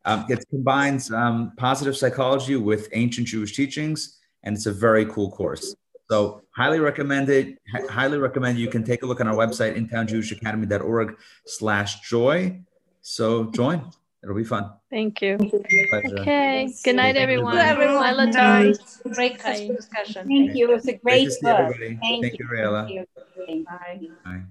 Speaker 3: um, it combines um, positive psychology with ancient Jewish teachings. And it's a very cool course. So highly recommend it. Hi- highly recommend you can take a look on our website, intownjewishacademy.org slash joy. So join. It'll be fun.
Speaker 4: Thank you.
Speaker 3: Pleasure.
Speaker 4: Okay. Good night, everyone.
Speaker 2: Thank you, everyone.
Speaker 4: Lila Tari.
Speaker 2: Great discussion.
Speaker 9: Thank you. It was a
Speaker 3: Great
Speaker 9: great book. Thank,
Speaker 3: Thank you, Ariela.
Speaker 9: Thank you.
Speaker 2: Bye.
Speaker 3: Bye.